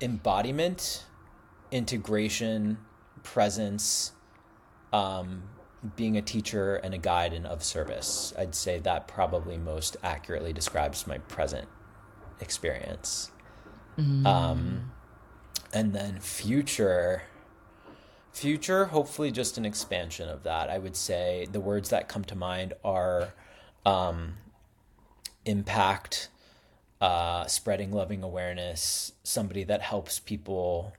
embodiment, integration, presence, um, being a teacher and a guide and of service. I'd say that probably most accurately describes my present experience. Um, and then future, future, hopefully just an expansion of that. I would say the words that come to mind are um, impact, uh, spreading loving awareness, somebody that helps people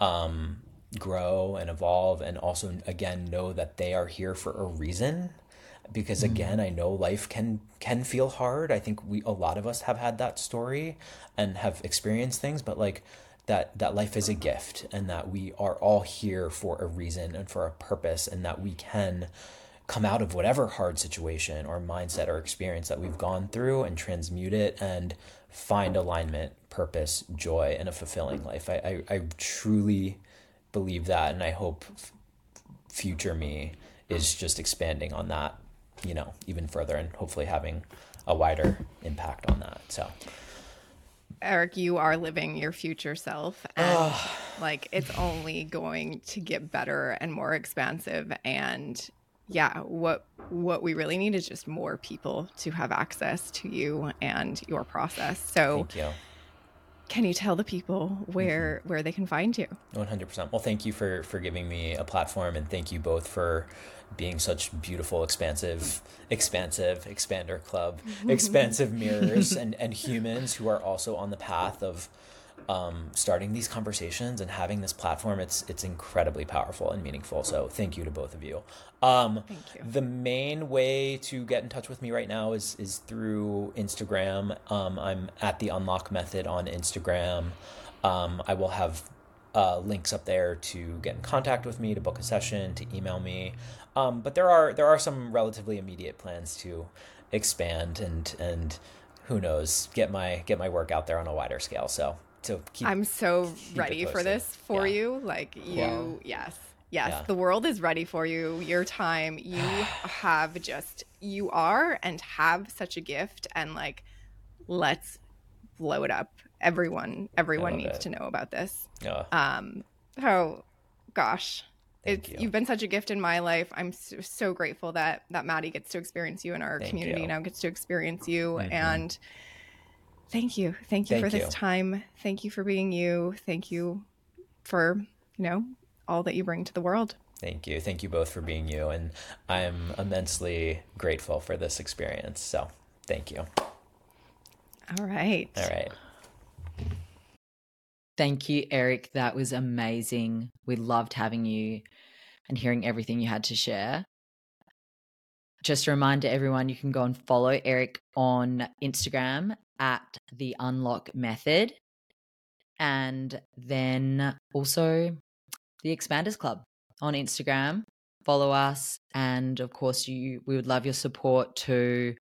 um, grow and evolve, and also again know that they are here for a reason. Because hmm. again, I know life can can feel hard. I think we a lot of us have had that story and have experienced things, but like that that life is a gift and that we are all here for a reason and for a purpose and that we can come out of whatever hard situation or mindset or experience that we've gone through and transmute it and find alignment, purpose, joy, and a fulfilling life. I, I, I truly believe that, and I hope f- future me is just expanding on that, you know, even further and hopefully having a wider impact on that. So,
Eric, you are living your future self. And like it's only going to get better and more expansive. And yeah, what what we really need is just more people to have access to you and your process. So
thank you.
Can you tell the people where mm-hmm. where they can find you?
One hundred percent. Well, thank you for for giving me a platform, and thank you both for being such beautiful, expansive, expansive expander club, expansive mirrors, and and humans who are also on the path of um, starting these conversations and having this platform. It's it's incredibly powerful and meaningful. So thank you to both of you. Um,
Thank you.
The main way to get in touch with me right now is is through Instagram. Um, I'm at the Unlock Method on Instagram. Um, I will have uh, links up there to get in contact with me, to book a session, to email me. Um, but there are there are some relatively immediate plans to expand and and who knows get my get my work out there on a wider scale. So to keep
I'm so
it
ready for this for
Yeah.
you. Like you,
Wow.
yes, yes,
Yeah.
the world is ready for you. Your time, you have just, you are and have such a gift, and like, let's blow it up. Everyone, everyone needs
it.
to know about this.
uh,
Um, oh gosh.
Thank
It's,
you.
You've been such a gift in my life. I'm so, so grateful that that Maddie gets to experience you and our
Thank
community
you.
now gets to experience you.
Mhm.
And thank you, thank you
Thank
for this time. Thank you for being you. Thank you for you know all that you bring to the world.
Thank you. Thank you both for being you. And I'm immensely grateful for this experience. So thank you.
All right.
All right.
Thank you, Eric. That was amazing. We loved having you and hearing everything you had to share. Just a reminder, everyone, you can go and follow Eric on Instagram at the Unlock Method, and then also the Expanders Club on Instagram. Follow us, and of course, you we would love your support to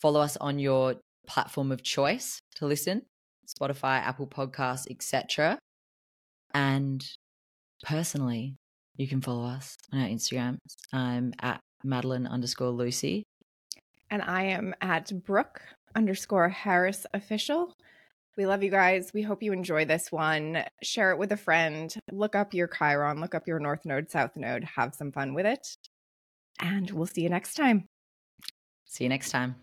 follow us on your platform of choice to listen Spotify, Apple Podcasts, etc. And personally, you can follow us on our Instagram. I'm at Madeline underscore Lucy.
And I am at Brooke underscore Harris official. We love you guys. We hope you enjoy this one. Share it with a friend. Look up your Chiron, look up your North Node, South Node. Have some fun with it. And we'll see you next time.
See you next time.